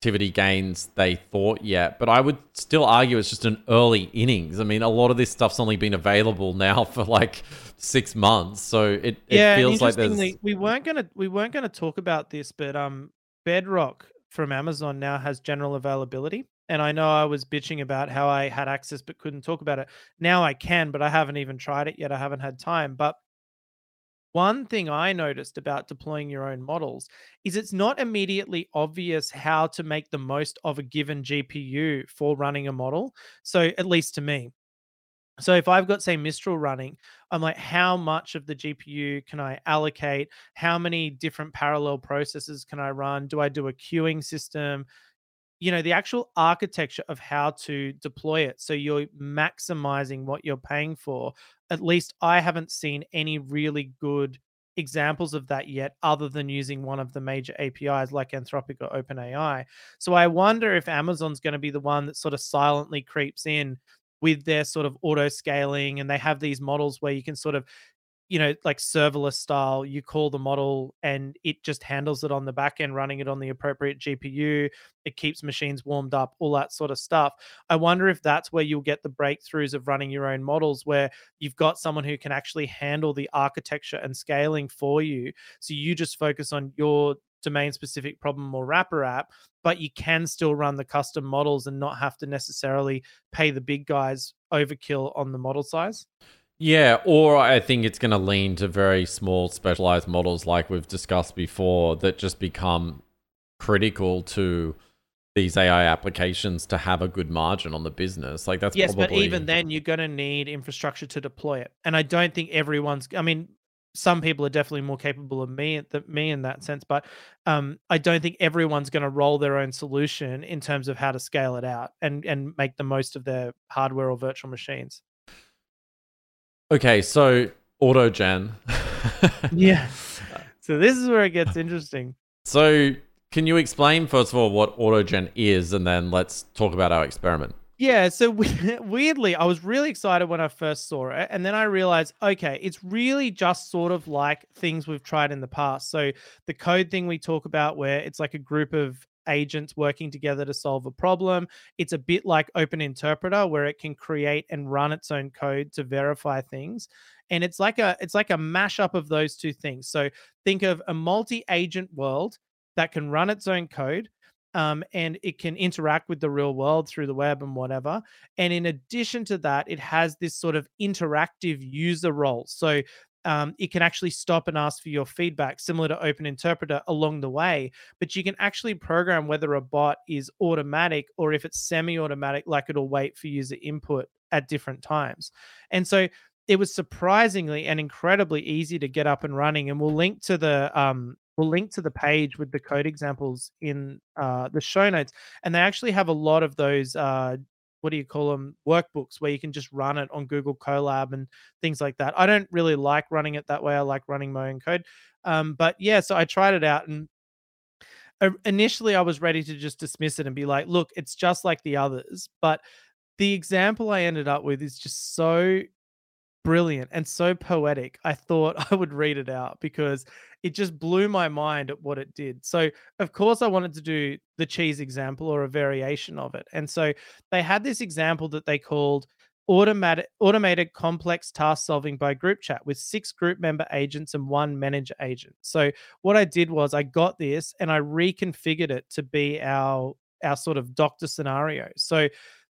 S2: productivity gains they thought yet. But I would still argue it's just an early innings. I mean, a lot of this stuff's only been available now for like six months. So it, it
S1: yeah,
S2: feels like there's
S1: we weren't gonna we weren't gonna talk about this, but um, Bedrock from Amazon now has general availability, and I know I was bitching about how I had access but couldn't talk about it. Now I can, but I haven't even tried it yet. I haven't had time, but. One thing I noticed about deploying your own models is it's not immediately obvious how to make the most of a given GPU for running a model. So, at least to me, so if I've got say Mistral running, I'm like, how much of the GPU can I allocate? How many different parallel processes can I run? Do I do a queuing system? You know, the actual architecture of how to deploy it. So you're maximizing what you're paying for. At least I haven't seen any really good examples of that yet, other than using one of the major APIs like Anthropic or OpenAI. So I wonder if Amazon's going to be the one that sort of silently creeps in with their sort of auto scaling and they have these models where you can sort of you know like serverless style you call the model and it just handles it on the back end running it on the appropriate gpu it keeps machines warmed up all that sort of stuff i wonder if that's where you'll get the breakthroughs of running your own models where you've got someone who can actually handle the architecture and scaling for you so you just focus on your domain specific problem or wrapper app but you can still run the custom models and not have to necessarily pay the big guys overkill on the model size.
S2: Yeah, or I think it's going to lean to very small specialized models like we've discussed before that just become critical to these AI applications to have a good margin on the business. Like that's
S1: yes,
S2: probably
S1: but even then you're going to need infrastructure to deploy it. And I don't think everyone's I mean some people are definitely more capable of me than me in that sense, but um, I don't think everyone's going to roll their own solution in terms of how to scale it out and and make the most of their hardware or virtual machines.
S2: Okay, so AutoGen.
S1: Yeah. So this is where it gets interesting.
S2: So can you explain first of all what AutoGen is and then let's talk about our experiment?
S1: Yeah, so weirdly, I was really excited when I first saw it, and then I realized, okay, it's really just sort of like things we've tried in the past. So the code thing we talk about, where it's like a group of agents working together to solve a problem. It's a bit like Open Interpreter, where it can create and run its own code to verify things. And it's like a it's like a mashup of those two things. So think of a multi-agent world that can run its own code um, and it can interact with the real world through the web and whatever. And in addition to that, it has this sort of interactive user role. So um, it can actually stop and ask for your feedback, similar to Open Interpreter along the way. But you can actually program whether a bot is automatic or if it's semi automatic, like it'll wait for user input at different times. And so it was surprisingly and incredibly easy to get up and running. And we'll link to the um, we'll link to the page with the code examples in uh, the show notes. And they actually have a lot of those, uh, what do you call them, workbooks where you can just run it on Google Colab and things like that. I don't really like running it that way. I like running my own code. Um, but yeah, so I tried it out and initially I was ready to just dismiss it and be like, look, it's just like the others. But the example I ended up with is just so brilliant and so poetic. I thought I would read it out because it just blew my mind at what it did. So, of course, I wanted to do the cheese example or a variation of it. And so they had this example that they called automatic automated complex task solving by group chat with six group member agents and one manager agent. So what I did was I got this and I reconfigured it to be our our sort of doctor scenario. So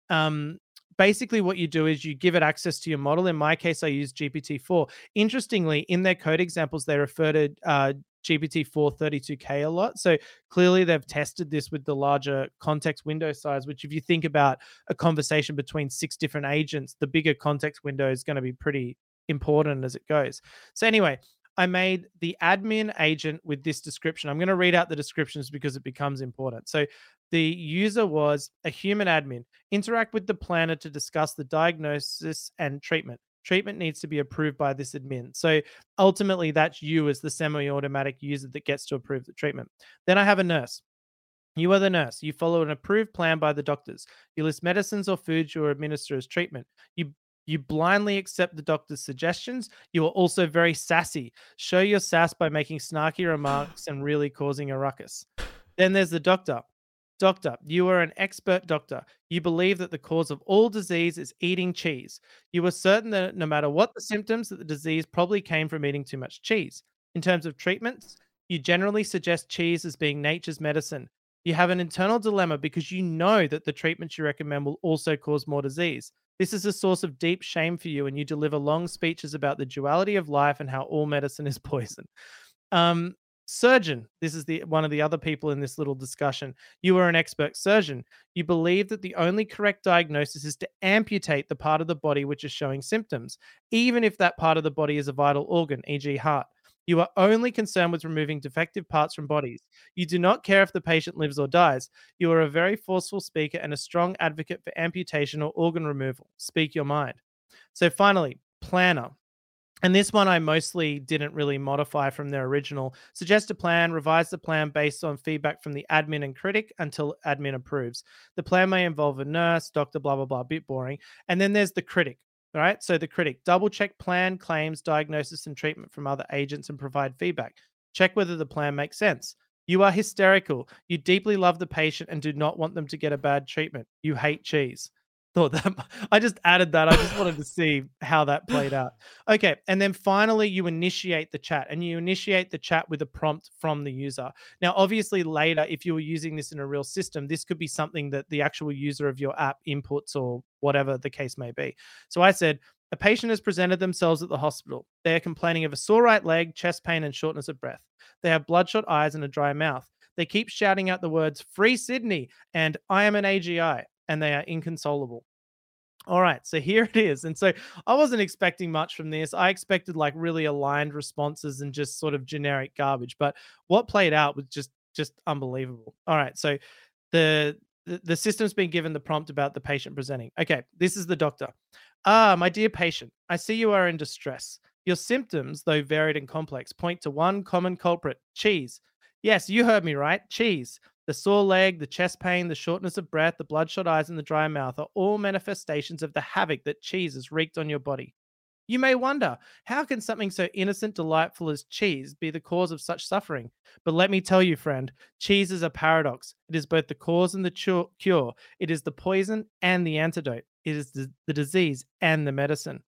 S1: um basically what you do is you give it access to your model. In my case, I use GPT-4. Interestingly, in their code examples, they refer to uh, GPT-4 32K a lot. So clearly they've tested this with the larger context window size, which if you think about a conversation between six different agents, the bigger context window is going to be pretty important as it goes. So anyway, I made the admin agent with this description. I'm going to read out the descriptions because it becomes important. So the user was a human admin. Interact with the planner to discuss the diagnosis and treatment treatment needs to be approved by this admin. So ultimately, that's you as the semi automatic user that gets to approve the treatment. Then I have a nurse. You are the nurse. You follow an approved plan by the doctors. You list medicines or foods you administer as treatment. You you blindly accept the doctor's suggestions. You are also very sassy. Show your sass by making snarky remarks and really causing a ruckus. Then there's the doctor. Doctor, you are an expert doctor. You believe that the cause of all disease is eating cheese. You are certain that no matter what the symptoms, that the disease probably came from eating too much cheese. In terms of treatments, you generally suggest cheese as being nature's medicine. You have an internal dilemma because you know that the treatments you recommend will also cause more disease. This is a source of deep shame for you, and you deliver long speeches about the duality of life and how all medicine is poison. Um, surgeon this is the one of the other people in this little discussion you are an expert surgeon you believe that the only correct diagnosis is to amputate the part of the body which is showing symptoms even if that part of the body is a vital organ e.g heart you are only concerned with removing defective parts from bodies. You do not care if the patient lives or dies. You are a very forceful speaker and a strong advocate for amputation or organ removal. Speak your mind. So, finally, planner. And this one I mostly didn't really modify from their original. Suggest a plan, revise the plan based on feedback from the admin and critic until admin approves. The plan may involve a nurse, doctor, blah, blah, blah, bit boring. And then there's the critic. Right. So the critic double check plan, claims, diagnosis, and treatment from other agents and provide feedback. Check whether the plan makes sense. You are hysterical. You deeply love the patient and do not want them to get a bad treatment. You hate cheese thought that I just added that. I just wanted to see how that played out. Okay. And then finally, you initiate the chat and you initiate the chat with a prompt from the user. Now, obviously, later, if you were using this in a real system, this could be something that the actual user of your app inputs or whatever the case may be. So I said, a patient has presented themselves at the hospital. They are complaining of a sore right leg, chest pain, and shortness of breath. They have bloodshot eyes and a dry mouth. They keep shouting out the words Free Sydney and I am an AGI and they are inconsolable. All right, so here it is. And so I wasn't expecting much from this. I expected like really aligned responses and just sort of generic garbage, but what played out was just just unbelievable. All right, so the the, system's been given the prompt about the patient presenting. Okay, this is the doctor. Ah, my dear patient, I see you are in distress. Your symptoms, though varied and complex, point to one common culprit cheese. Yes, you heard me right. Cheese. The sore leg, the chest pain, the shortness of breath, the bloodshot eyes, and the dry mouth are all manifestations of the havoc that cheese has wreaked on your body. You may wonder, how can something so innocent, delightful as cheese be the cause of such suffering? But let me tell you, friend, cheese is a paradox. It is both the cause and the cure. It is the poison and the antidote. It is the, disease and the medicine.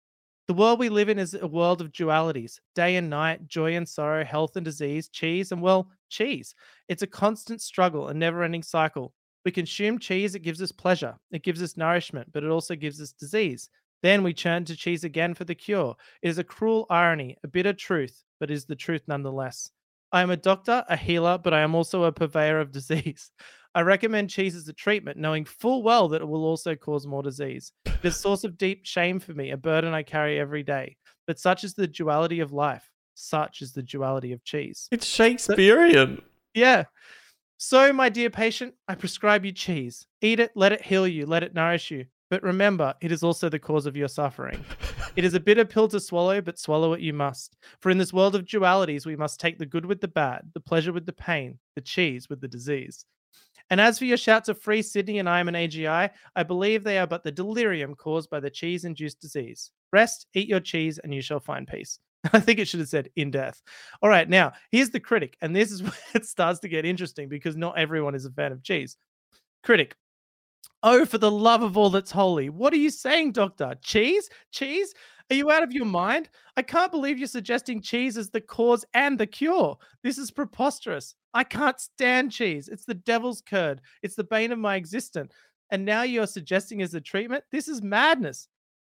S1: The world we live in is a world of dualities day and night, joy and sorrow, health and disease, cheese, and well, cheese. It's a constant struggle, a never ending cycle. We consume cheese, it gives us pleasure, it gives us nourishment, but it also gives us disease. Then we turn to cheese again for the cure. It is a cruel irony, a bitter truth, but is the truth nonetheless. I am a doctor, a healer, but I am also a purveyor of disease. I recommend cheese as a treatment, knowing full well that it will also cause more disease. It's a source of deep shame for me, a burden I carry every day. But such is the duality of life. such is the duality of cheese.
S2: It's Shakespearean.
S1: Yeah. So, my dear patient, I prescribe you cheese. Eat it, let it heal you, let it nourish you. But remember, it is also the cause of your suffering. It is a bitter pill to swallow, but swallow it you must. For in this world of dualities, we must take the good with the bad, the pleasure with the pain, the cheese with the disease. And as for your shouts of free Sydney and I am an AGI, I believe they are but the delirium caused by the cheese induced disease. Rest, eat your cheese, and you shall find peace. I think it should have said in death. All right, now here's the critic, and this is where it starts to get interesting because not everyone is a fan of cheese. Critic, Oh, for the love of all that's holy. What are you saying, Doctor? Cheese? Cheese? Are you out of your mind? I can't believe you're suggesting cheese is the cause and the cure. This is preposterous. I can't stand cheese. It's the devil's curd. It's the bane of my existence. And now you're suggesting as a treatment? This is madness.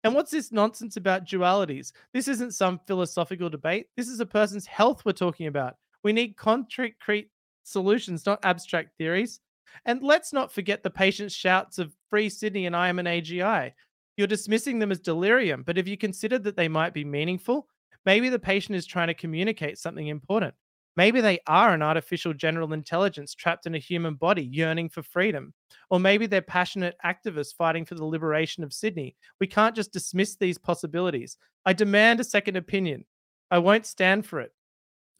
S1: And what's this nonsense about dualities? This isn't some philosophical debate. This is a person's health we're talking about. We need concrete solutions, not abstract theories. And let's not forget the patient's shouts of Free Sydney and I am an AGI. You're dismissing them as delirium, but have you considered that they might be meaningful? Maybe the patient is trying to communicate something important. Maybe they are an artificial general intelligence trapped in a human body yearning for freedom. Or maybe they're passionate activists fighting for the liberation of Sydney. We can't just dismiss these possibilities. I demand a second opinion. I won't stand for it.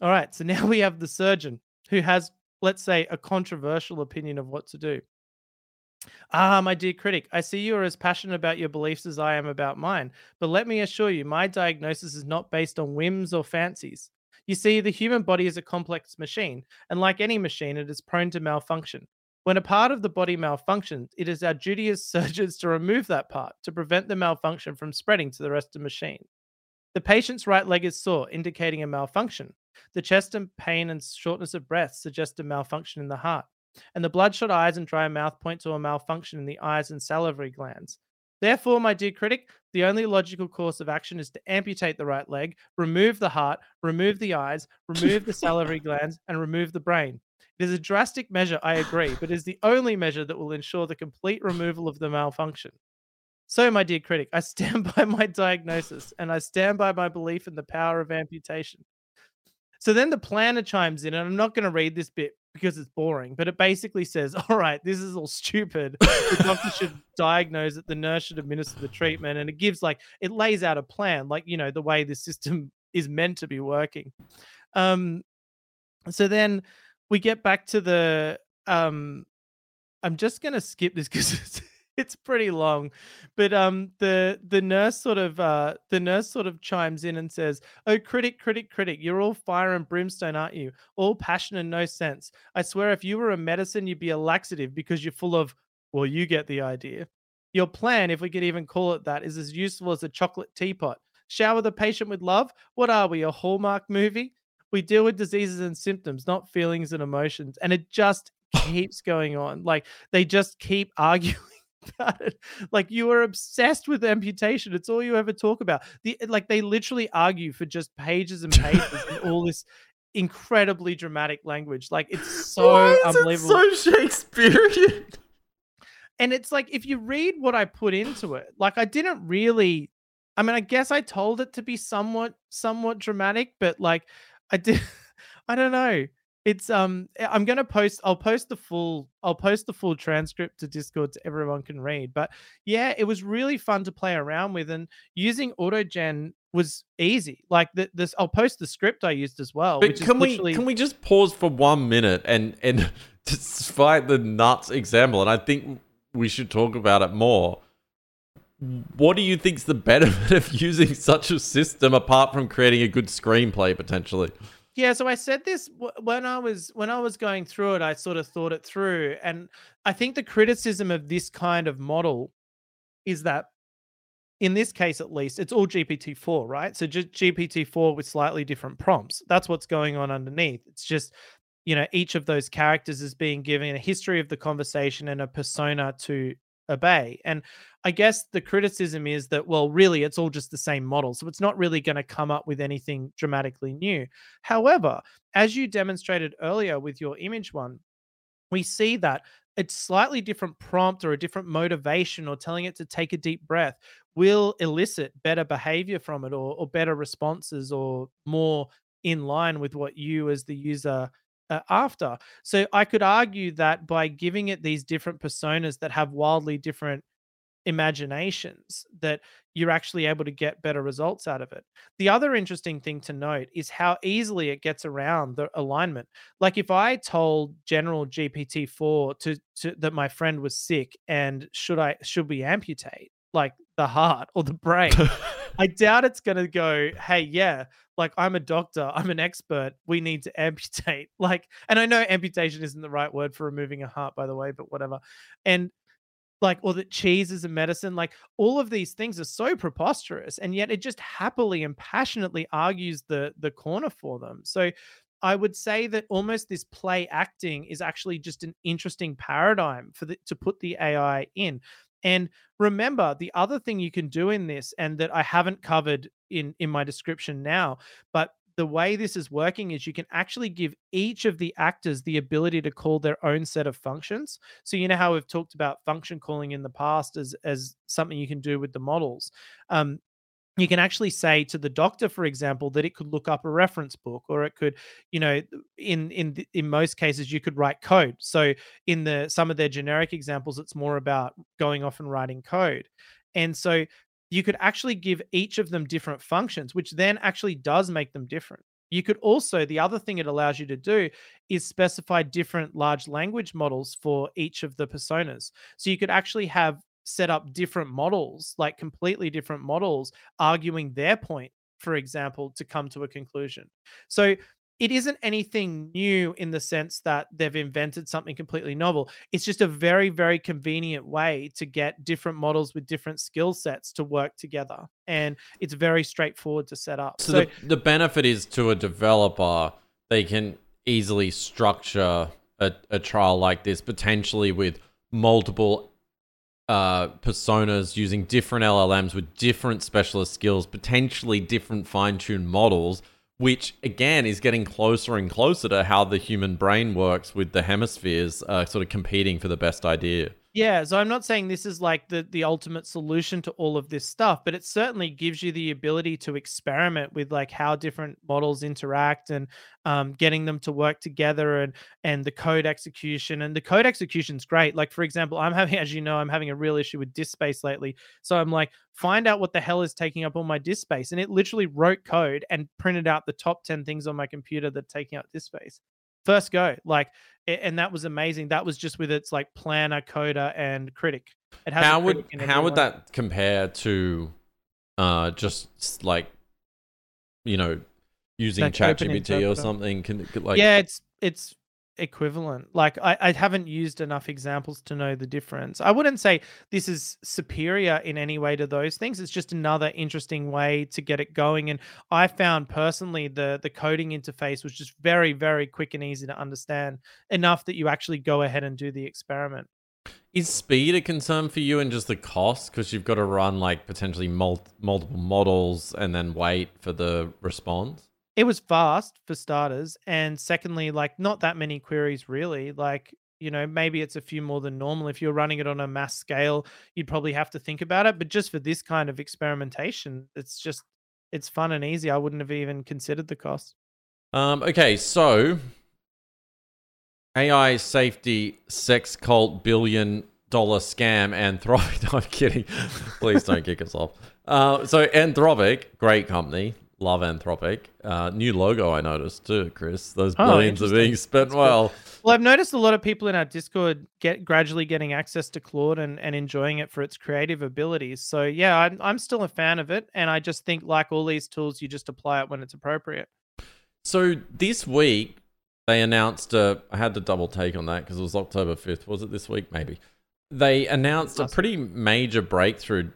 S1: All right, so now we have the surgeon who has let's say, a controversial opinion of what to do. Ah, my dear critic, I see you are as passionate about your beliefs as I am about mine, but let me assure you, my diagnosis is not based on whims or fancies. You see, the human body is a complex machine, and like any machine, it is prone to malfunction. When a part of the body malfunctions, it is our duty as surgeons to remove that part to prevent the malfunction from spreading to the rest of the machine. The patient's right leg is sore, indicating a malfunction. The chest and pain and shortness of breath suggest a malfunction in the heart. And the bloodshot eyes and dry mouth point to a malfunction in the eyes and salivary glands. Therefore, my dear critic, the only logical course of action is to amputate the right leg, remove the heart, remove the eyes, remove the salivary glands, and remove the brain. It is a drastic measure, I agree, but is the only measure that will ensure the complete removal of the malfunction. So, my dear critic, I stand by my diagnosis and I stand by my belief in the power of amputation. So then the planner chimes in, and I'm not going to read this bit because it's boring, but it basically says, All right, this is all stupid. The doctor should diagnose it, the nurse should administer the treatment. And it gives like, it lays out a plan, like, you know, the way the system is meant to be working. Um, so then we get back to the, um, I'm just going to skip this because it's pretty long but um the the nurse sort of uh the nurse sort of chimes in and says oh critic critic critic you're all fire and brimstone aren't you? All passion and no sense. I swear if you were a medicine you'd be a laxative because you're full of well you get the idea. Your plan if we could even call it that is as useful as a chocolate teapot. Shower the patient with love? What are we a hallmark movie? We deal with diseases and symptoms not feelings and emotions and it just keeps going on. Like they just keep arguing about it. Like you are obsessed with amputation. It's all you ever talk about. The like they literally argue for just pages and pages and all this incredibly dramatic language. Like it's so unbelievable.
S2: It so Shakespearean.
S1: And it's like if you read what I put into it, like I didn't really I mean, I guess I told it to be somewhat somewhat dramatic, but like I did I don't know it's um eh, i'm gonna post i'll post the full i'll post the full transcript to discord so everyone can read but yeah it was really fun to play around with and using autogen was easy like the, this i'll post the script i used as well
S2: but can we literally... can we just pause for one minute and and despite the nuts example and i think we should talk about it more what do you think's the benefit of using such a system apart from creating a good screenplay potentially
S1: yeah, so I said this when I was when I was going through it. I sort of thought it through, and I think the criticism of this kind of model is that, in this case at least, it's all GPT four, right? So just GPT four with slightly different prompts. That's what's going on underneath. It's just you know each of those characters is being given a history of the conversation and a persona to obey. And I guess the criticism is that, well, really, it's all just the same model. So it's not really going to come up with anything dramatically new. However, as you demonstrated earlier with your image one, we see that it's slightly different prompt or a different motivation or telling it to take a deep breath will elicit better behavior from it or, or better responses or more in line with what you as the user uh, after. So I could argue that by giving it these different personas that have wildly different imaginations that you're actually able to get better results out of it. The other interesting thing to note is how easily it gets around the alignment. Like if I told General GPT-4 to, to that my friend was sick and should I should we amputate like the heart or the brain, I doubt it's going to go, "Hey, yeah, like I'm a doctor, I'm an expert, we need to amputate." Like and I know amputation isn't the right word for removing a heart by the way, but whatever. And like or that cheese is a medicine like all of these things are so preposterous and yet it just happily and passionately argues the the corner for them so i would say that almost this play acting is actually just an interesting paradigm for the, to put the ai in and remember the other thing you can do in this and that i haven't covered in in my description now but the way this is working is you can actually give each of the actors the ability to call their own set of functions. So you know how we've talked about function calling in the past as as something you can do with the models. Um, you can actually say to the doctor for example that it could look up a reference book or it could you know in in in most cases you could write code so in the some of their generic examples it's more about going off and writing code and so you could actually give each of them different functions, which then actually does make them different. You could also, the other thing it allows you to do is specify different large language models for each of the personas. So you could actually have set up different models, like completely different models, arguing their point, for example, to come to a conclusion. So it isn't anything new in the sense that they've invented something completely novel. It's just a very, very convenient way to get different models with different skill sets to work together. And it's very straightforward to set up.
S2: So, so the, the benefit is to a developer, they can easily structure a, a trial like this, potentially with multiple uh, personas using different LLMs with different specialist skills, potentially different fine tuned models which again is getting closer and closer to how the human brain works with the hemispheres uh, sort of competing for the best idea.
S1: Yeah, so I'm not saying this is like the the ultimate solution to all of this stuff, but it certainly gives you the ability to experiment with like how different models interact and um, getting them to work together and and the code execution and the code execution is great. Like for example, I'm having, as you know, I'm having a real issue with disk space lately. So I'm like, find out what the hell is taking up all my disk space, and it literally wrote code and printed out the top ten things on my computer that are taking up disk space first go like and that was amazing. That was just with its like planner coder and critic.
S2: It has how would how would that compare to uh just like you know using ChatGPT or something? Can like
S1: yeah it's it's equivalent. Like I, I haven't used enough examples to know the difference. I wouldn't say this is superior in any way to those things. It's just another interesting way to get it going. And I found personally the the coding interface was just very, very quick and easy to understand enough that you actually go ahead and do the experiment.
S2: Is speed a concern for you and just the cost? Because you've got to run like potentially mul- multiple models and then wait for the response?
S1: It was fast for starters, and secondly, like not that many queries really. Like you know, maybe it's a few more than normal. If you're running it on a mass scale, you'd probably have to think about it. But just for this kind of experimentation, it's just it's fun and easy. I wouldn't have even considered the cost.
S2: Um, okay, so AI safety sex cult billion dollar scam Anthropic. No, I'm kidding. Please don't kick us off. Uh, so Anthropic, great company, love Anthropic. Uh, new logo I noticed too, Chris. Those oh, billions are being spent That's well.
S1: Well, I've noticed a lot of people in our Discord get gradually getting access to Claude and, and enjoying it for its creative abilities. So yeah, I'm I'm still a fan of it, and I just think like all these tools, you just apply it when it's appropriate.
S2: So this week they announced. Uh, I had to double take on that because it was October fifth. Was it this week? Maybe. They announced a pretty major breakthrough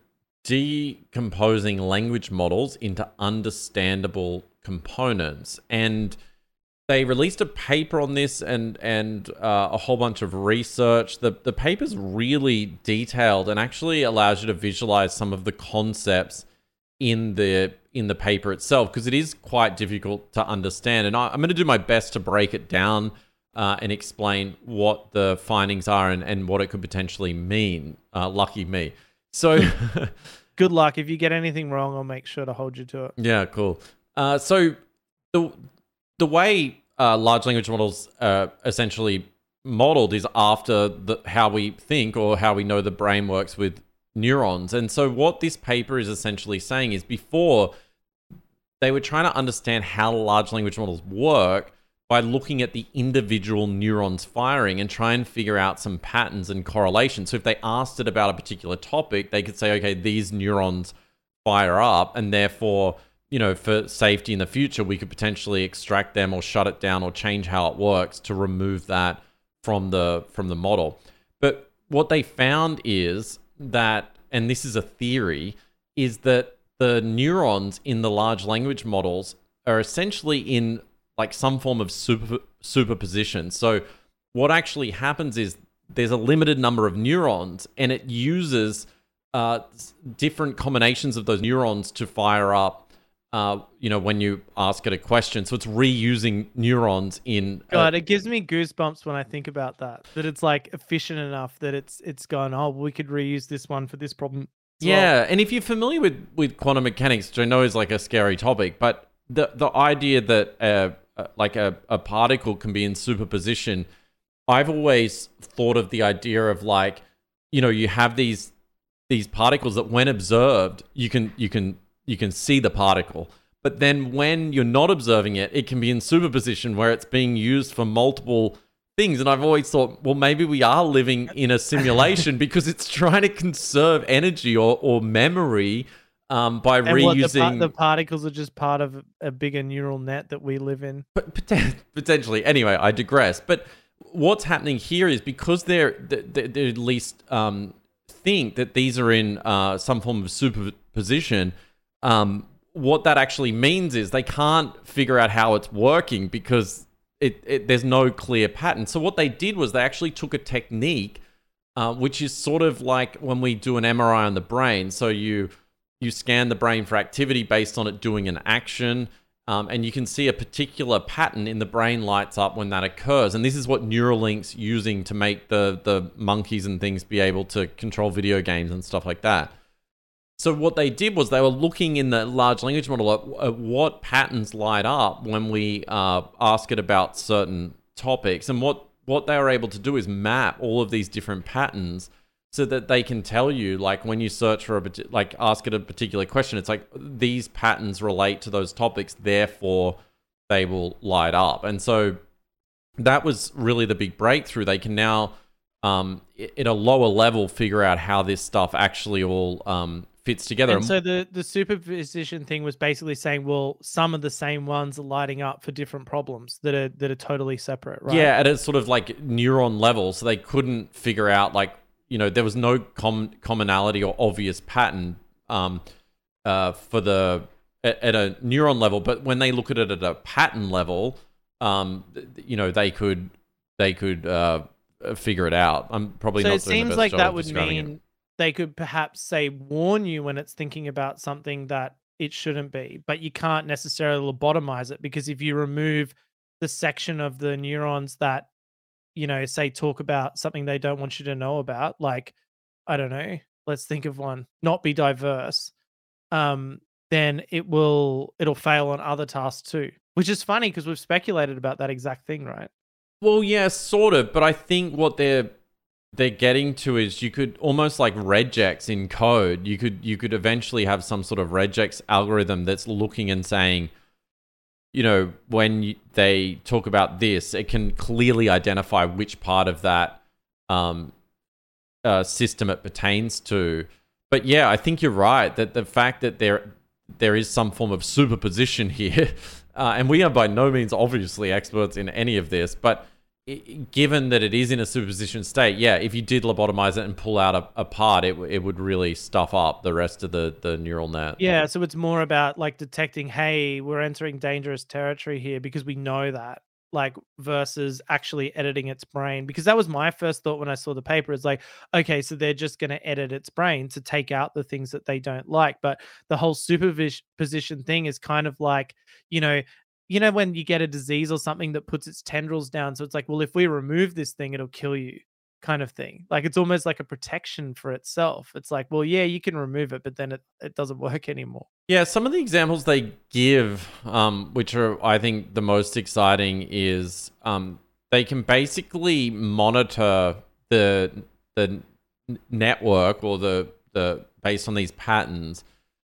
S2: decomposing language models into understandable components. And they released a paper on this and and uh, a whole bunch of research. The the paper's really detailed and actually allows you to visualize some of the concepts in the in the paper itself because it is quite difficult to understand. And I, am going to do my best to break it down uh, and explain what the findings are and, and what it could potentially mean. Uh, lucky me. So,
S1: good luck. If you get anything wrong, I'll make sure to hold you to it.
S2: Yeah, cool. Uh, so the the way uh, large language models are essentially modeled is after the, how we think or how we know the brain works with neurons. And so, what this paper is essentially saying is before they were trying to understand how large language models work by looking at the individual neurons firing and try and figure out some patterns and correlations. So, if they asked it about a particular topic, they could say, okay, these neurons fire up, and therefore, you know, for safety in the future, we could potentially extract them or shut it down or change how it works to remove that from the from the model. But what they found is that, and this is a theory, is that the neurons in the large language models are essentially in like some form of super superposition. So what actually happens is there's a limited number of neurons, and it uses uh, different combinations of those neurons to fire up uh, you know, when you ask it a question. So it's reusing neurons in.
S1: Uh, God, it gives me goosebumps when I think about that. That it's like efficient enough that it's it's gone. Oh, we could reuse this one for this problem.
S2: Yeah, well. and if you're familiar with with quantum mechanics, which I know is like a scary topic, but the the idea that uh, uh, like a, a particle can be in superposition, I've always thought of the idea of like, you know, you have these these particles that when observed, you can you can you can see the particle. But then when you're not observing it, it can be in superposition where it's being used for multiple things. And I've always thought, well, maybe we are living in a simulation because it's trying to conserve energy or, or memory um, by and reusing. What,
S1: the, the, particles are just part of a bigger neural net that we live in.
S2: But potentially. Anyway, I digress. But what's happening here is because they're, they're, they're at least um, think that these are in uh, some form of superposition – um, what that actually means is they can't figure out how it's working because it, it, there's no clear pattern. So what they did was they actually took a technique, uh, which is sort of like when we do an MRI on the brain. So you you scan the brain for activity based on it doing an action. Um, and you can see a particular pattern in the brain lights up when that occurs. And this is what Neuralink's using to make the the monkeys and things be able to control video games and stuff like that. So what they did was they were looking in the large language model at, at what patterns light up when we uh, ask it about certain topics, and what what they were able to do is map all of these different patterns so that they can tell you like when you search for a like ask it a particular question it's like these patterns relate to those topics therefore they will light up and so that was really the big breakthrough they can now um, at a lower level figure out how this stuff actually all um, fits together.
S1: And so the the superposition thing was basically saying, well, some of the same ones are lighting up for different problems that are that are totally separate, right?
S2: Yeah, at a sort of like neuron level, so they couldn't figure out like you know there was no com- commonality or obvious pattern um, uh, for the at, at, a neuron level, but when they look at it at a pattern level, um, you know they could they could uh, figure it out. I'm probably
S1: so
S2: not.
S1: it seems like that would mean. It they could perhaps say warn you when it's thinking about something that it shouldn't be, but you can't necessarily lobotomize it because if you remove the section of the neurons that, you know, say talk about something they don't want you to know about, like, I don't know, let's think of one, not be diverse, um, then it will it'll fail on other tasks too. Which is funny because we've speculated about that exact thing, right?
S2: Well, yeah, sort of, but I think what they're they're getting to is you could almost like regex in code. You could you could eventually have some sort of regex algorithm that's looking and saying, you know, when they talk about this, it can clearly identify which part of that um, uh, system it pertains to. But yeah, I think you're right that the fact that there there is some form of superposition here, uh, and we are by no means obviously experts in any of this, but given that it is in a superposition state, yeah, if you did lobotomize it and pull out a, a part, it, it would really stuff up the rest of the, the neural net.
S1: Yeah, so it's more about like detecting, hey, we're entering dangerous territory here because we know that, like versus actually editing its brain. Because that was my first thought when I saw the paper. Is like, okay, so they're just going to edit its brain to take out the things that they don't like. But the whole superposition thing is kind of like, you know, you know when you get a disease or something that puts its tendrils down so it's like well if we remove this thing it'll kill you kind of thing. Like it's almost like a protection for itself. It's like, well, yeah, you can remove it, but then it, it doesn't work anymore.
S2: Yeah, some of the examples they give, um, which are I think the most exciting, is um, they can basically monitor the the network or the the based on these patterns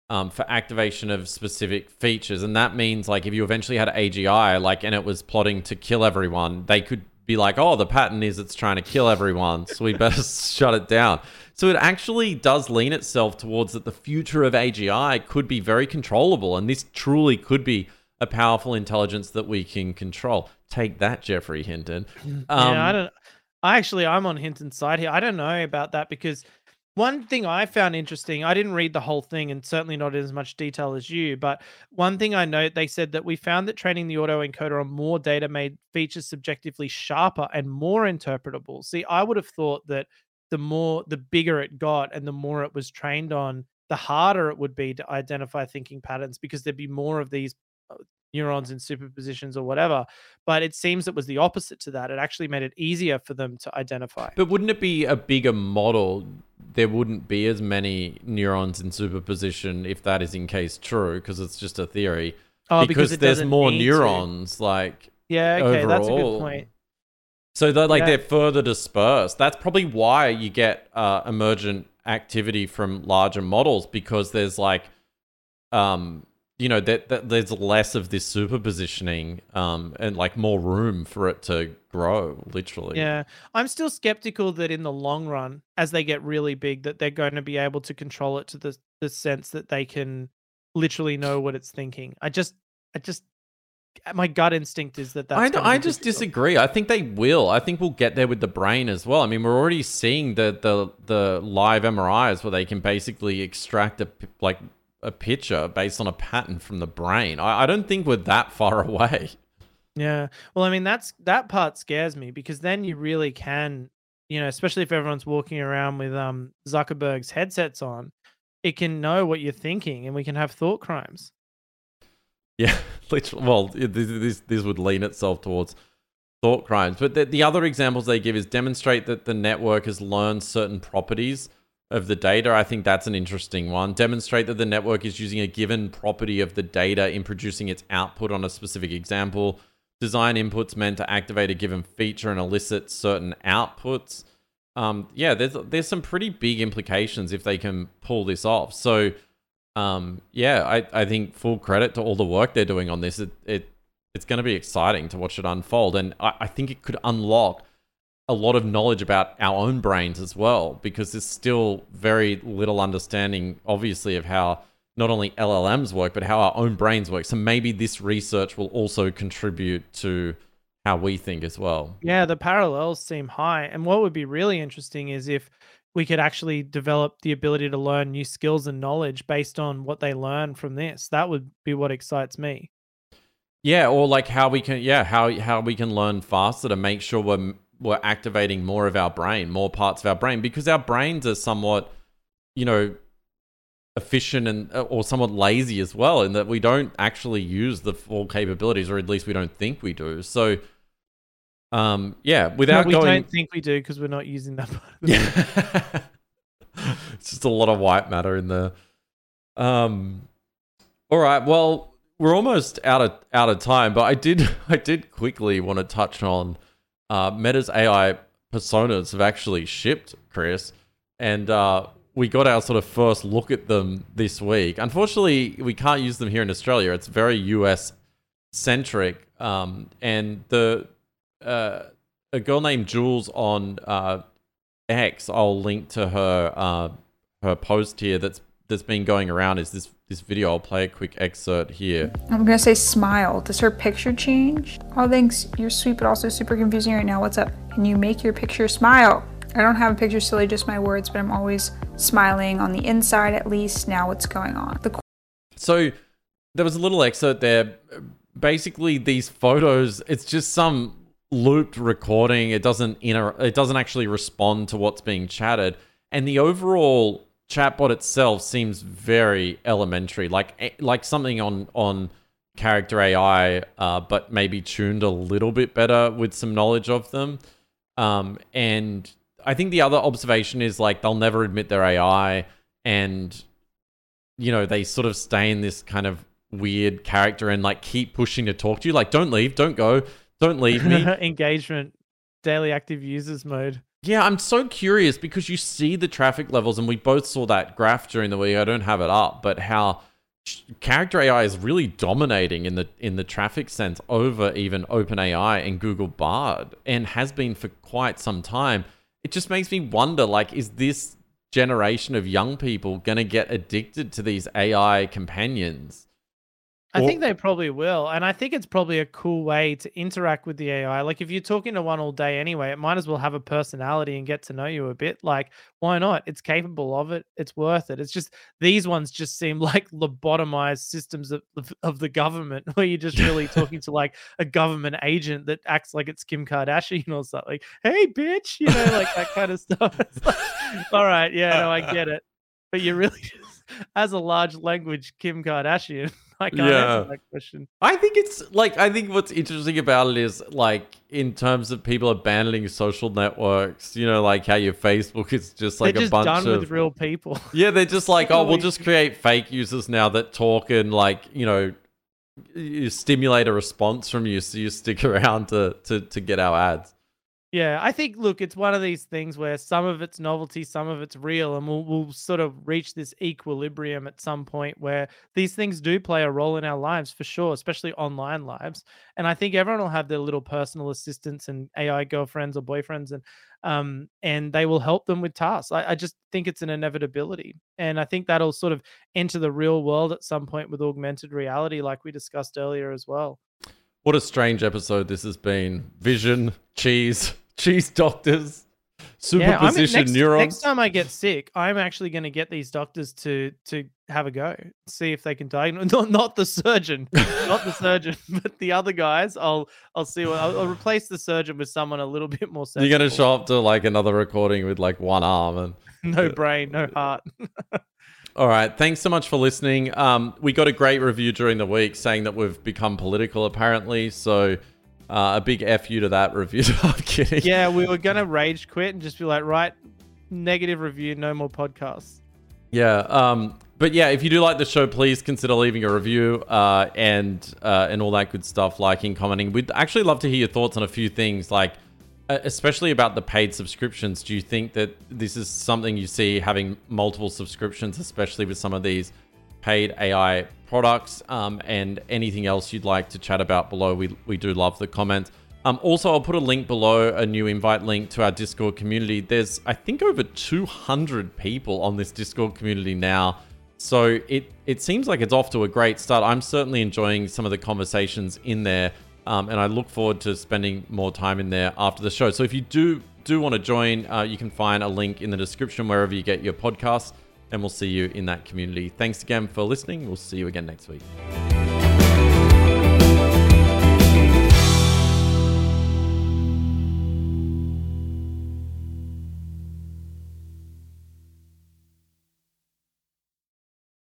S2: um, for activation of specific features, and that means like if you eventually had AGI like and it was plotting to kill everyone, they could be like, oh, the pattern is it's trying to kill everyone, so we better shut it down. So it actually does lean itself towards that the future of AGI could be very controllable, and this truly could be a powerful intelligence that we can control. Take that, Geoffrey Hinton.
S1: Um, yeah, I don't. I actually, I'm on Hinton's side here. I don't know about that because one thing I found interesting, I didn't read the whole thing and certainly not in as much detail as you, but one thing I note, they said that we found that training the autoencoder on more data made features subjectively sharper and more interpretable. See, I would have thought that the more, the bigger it got and the more it was trained on, the harder it would be to identify thinking patterns because there'd be more of these uh, neurons in superpositions or whatever. But it seems it was the opposite to that. It actually made it easier for them to identify.
S2: But wouldn't it be a bigger model? There wouldn't be as many neurons in superposition if that is in case true, because it's just a theory.
S1: Oh, because, because
S2: there's more neurons,
S1: to.
S2: like
S1: yeah, okay, overall. that's a good point.
S2: So they're like yeah. they're further dispersed. That's probably why you get uh, emergent activity from larger models because there's like um you know that, that there's less of this superpositioning um and like more room for it to grow literally
S1: yeah i'm still skeptical that in the long run as they get really big that they're going to be able to control it to the the sense that they can literally know what it's thinking i just i just my gut instinct is that that's
S2: I, I just disagree. I think they will. I think we'll get there with the brain as well. I mean, we're already seeing the the the live MRIs where they can basically extract a like a picture based on a pattern from the brain. I, I don't think we're that far away.
S1: Yeah. Well, I mean, that's that part scares me because then you really can, you know, especially if everyone's walking around with um Zuckerberg's headsets on, it can know what you're thinking and we can have thought crimes.
S2: Yeah, literally. Well, this, this, this would lean itself towards thought crimes. But the, the other examples they give is demonstrate that the network has learned certain properties of the data. I think that's an interesting one. Demonstrate that the network is using a given property of the data in producing its output on a specific example. Design inputs meant to activate a given feature and elicit certain outputs. Um, yeah, there's there's some pretty big implications if they can pull this off. So, um, yeah, I, I think full credit to all the work they're doing on this. It, it it's going to be exciting to watch it unfold, and I, I think it could unlock a lot of knowledge about our own brains as well, because there's still very little understanding, obviously, of how not only LLMs work, but how our own brains work. So maybe this research will also contribute to how we think as well.
S1: Yeah, the parallels seem high. And what would be really interesting is if we could actually develop the ability to learn new skills and knowledge based on what they learn from this. That would be what excites me.
S2: Yeah, or like how we can yeah, how how we can learn faster to make sure we're we're activating more of our brain, more parts of our brain, because our brains are somewhat, you know, efficient and uh, or somewhat lazy as well, in that we don't actually use the full capabilities, or at least we don't think we do. So, um, yeah, without
S1: no, we
S2: going,
S1: don't think we do because we're not using that part. Of yeah,
S2: it's just a lot of white matter in there. Um, all right, well, we're almost out of out of time, but I did I did quickly want to touch on uh, Meta's AI personas have actually shipped, Chris, and uh, we got our sort of first look at them this week. Unfortunately, we can't use them here in Australia. It's very US centric, um, and the uh, a girl named Jules on uh, X. I'll link to her uh, her post here. That's that's been going around. Is this this video. I'll play a quick excerpt here.
S3: I'm gonna say smile. Does her picture change? Oh, thanks. You're sweet, but also super confusing right now. What's up? Can you make your picture smile? I don't have a picture, silly, just my words, but I'm always smiling on the inside at least. Now, what's going on? The
S2: so there was a little excerpt there. Basically, these photos, it's just some looped recording. It doesn't inter- it doesn't actually respond to what's being chatted. And the overall chatbot itself seems very elementary, like eh, like something on on character AI, uh, but maybe tuned a little bit better with some knowledge of them. Um, and I think the other observation is like they'll never admit their AI, and you know they sort of stay in this kind of weird character and like keep pushing to talk to you. Like, don't leave, don't go, don't leave me.
S1: Engagement, daily active users mode.
S2: Yeah, I'm so curious because you see the traffic levels, and we both saw that graph during the week. I don't have it up, but how character AI is really dominating in the in the traffic sense over even OpenAI and Google Bard, and has been for quite some time. It just makes me wonder, like, is this generation of young people going to get addicted to these AI companions?
S1: I think they probably will. And I think it's probably a cool way to interact with the AI. Like if you're talking to one all day anyway, it might as well have a personality and get to know you a bit. Like, why not? It's capable of it. It's worth it. It's just these ones just seem like lobotomized systems of, of, of the government where you're just really talking to like a government agent that acts like it's Kim Kardashian or something. Hey, bitch, you know, like that kind of stuff. Like, all right. Yeah, no, I get it. But you're really just, as a large language Kim Kardashian. I can't yeah. answer that question.
S2: I think it's like I think what's interesting about it is like in terms of people abandoning social networks, you know, like how your Facebook is just like
S1: they're just
S2: a bunch
S1: done
S2: of
S1: with real people.
S2: Yeah, they're just like, oh, we'll just create fake users now that talk and like you know, you stimulate a response from you, so you stick around to to to get our ads.
S1: Yeah, I think look, it's one of these things where some of it's novelty, some of it's real, and we'll we'll sort of reach this equilibrium at some point where these things do play a role in our lives for sure, especially online lives. And I think everyone will have their little personal assistants and AI girlfriends or boyfriends, and um, and they will help them with tasks. I, I just think it's an inevitability, and I think that'll sort of enter the real world at some point with augmented reality, like we discussed earlier as well.
S2: What a strange episode this has been. Vision, cheese, cheese doctors, superposition
S1: yeah, next,
S2: neurons.
S1: Next time I get sick, I'm actually going to get these doctors to to have a go, see if they can diagnose. Not, not the surgeon, not the surgeon, but the other guys. I'll I'll see. What, I'll, I'll, replace the surgeon with someone a little bit more. Sensible.
S2: You're going to show up to like another recording with like one arm and
S1: no brain, no heart.
S2: All right. Thanks so much for listening. Um, we got a great review during the week saying that we've become political, apparently. So uh, a big F you to that review. I'm kidding.
S1: Yeah, we were going to rage quit and just be like, right, negative review, no more podcasts.
S2: Yeah. Um, but yeah, if you do like the show, please consider leaving a review uh, and uh, and all that good stuff, liking, commenting. We'd actually love to hear your thoughts on a few things, like especially about the paid subscriptions. Do you think that this is something you see having multiple subscriptions, especially with some of these paid AI products? Um, and anything else you'd like to chat about below? We we do love the comments. Um, also, I'll put a link below, a new invite link to our Discord community. There's, I think, over 200 people on this Discord community now. So it it seems like it's off to a great start. I'm certainly enjoying some of the conversations in there, um, and I look forward to spending more time in there after the show. So if you do do want to join, uh, you can find a link in the description wherever you get your podcasts, and we'll see you in that community. Thanks again for listening. We'll see you again next week.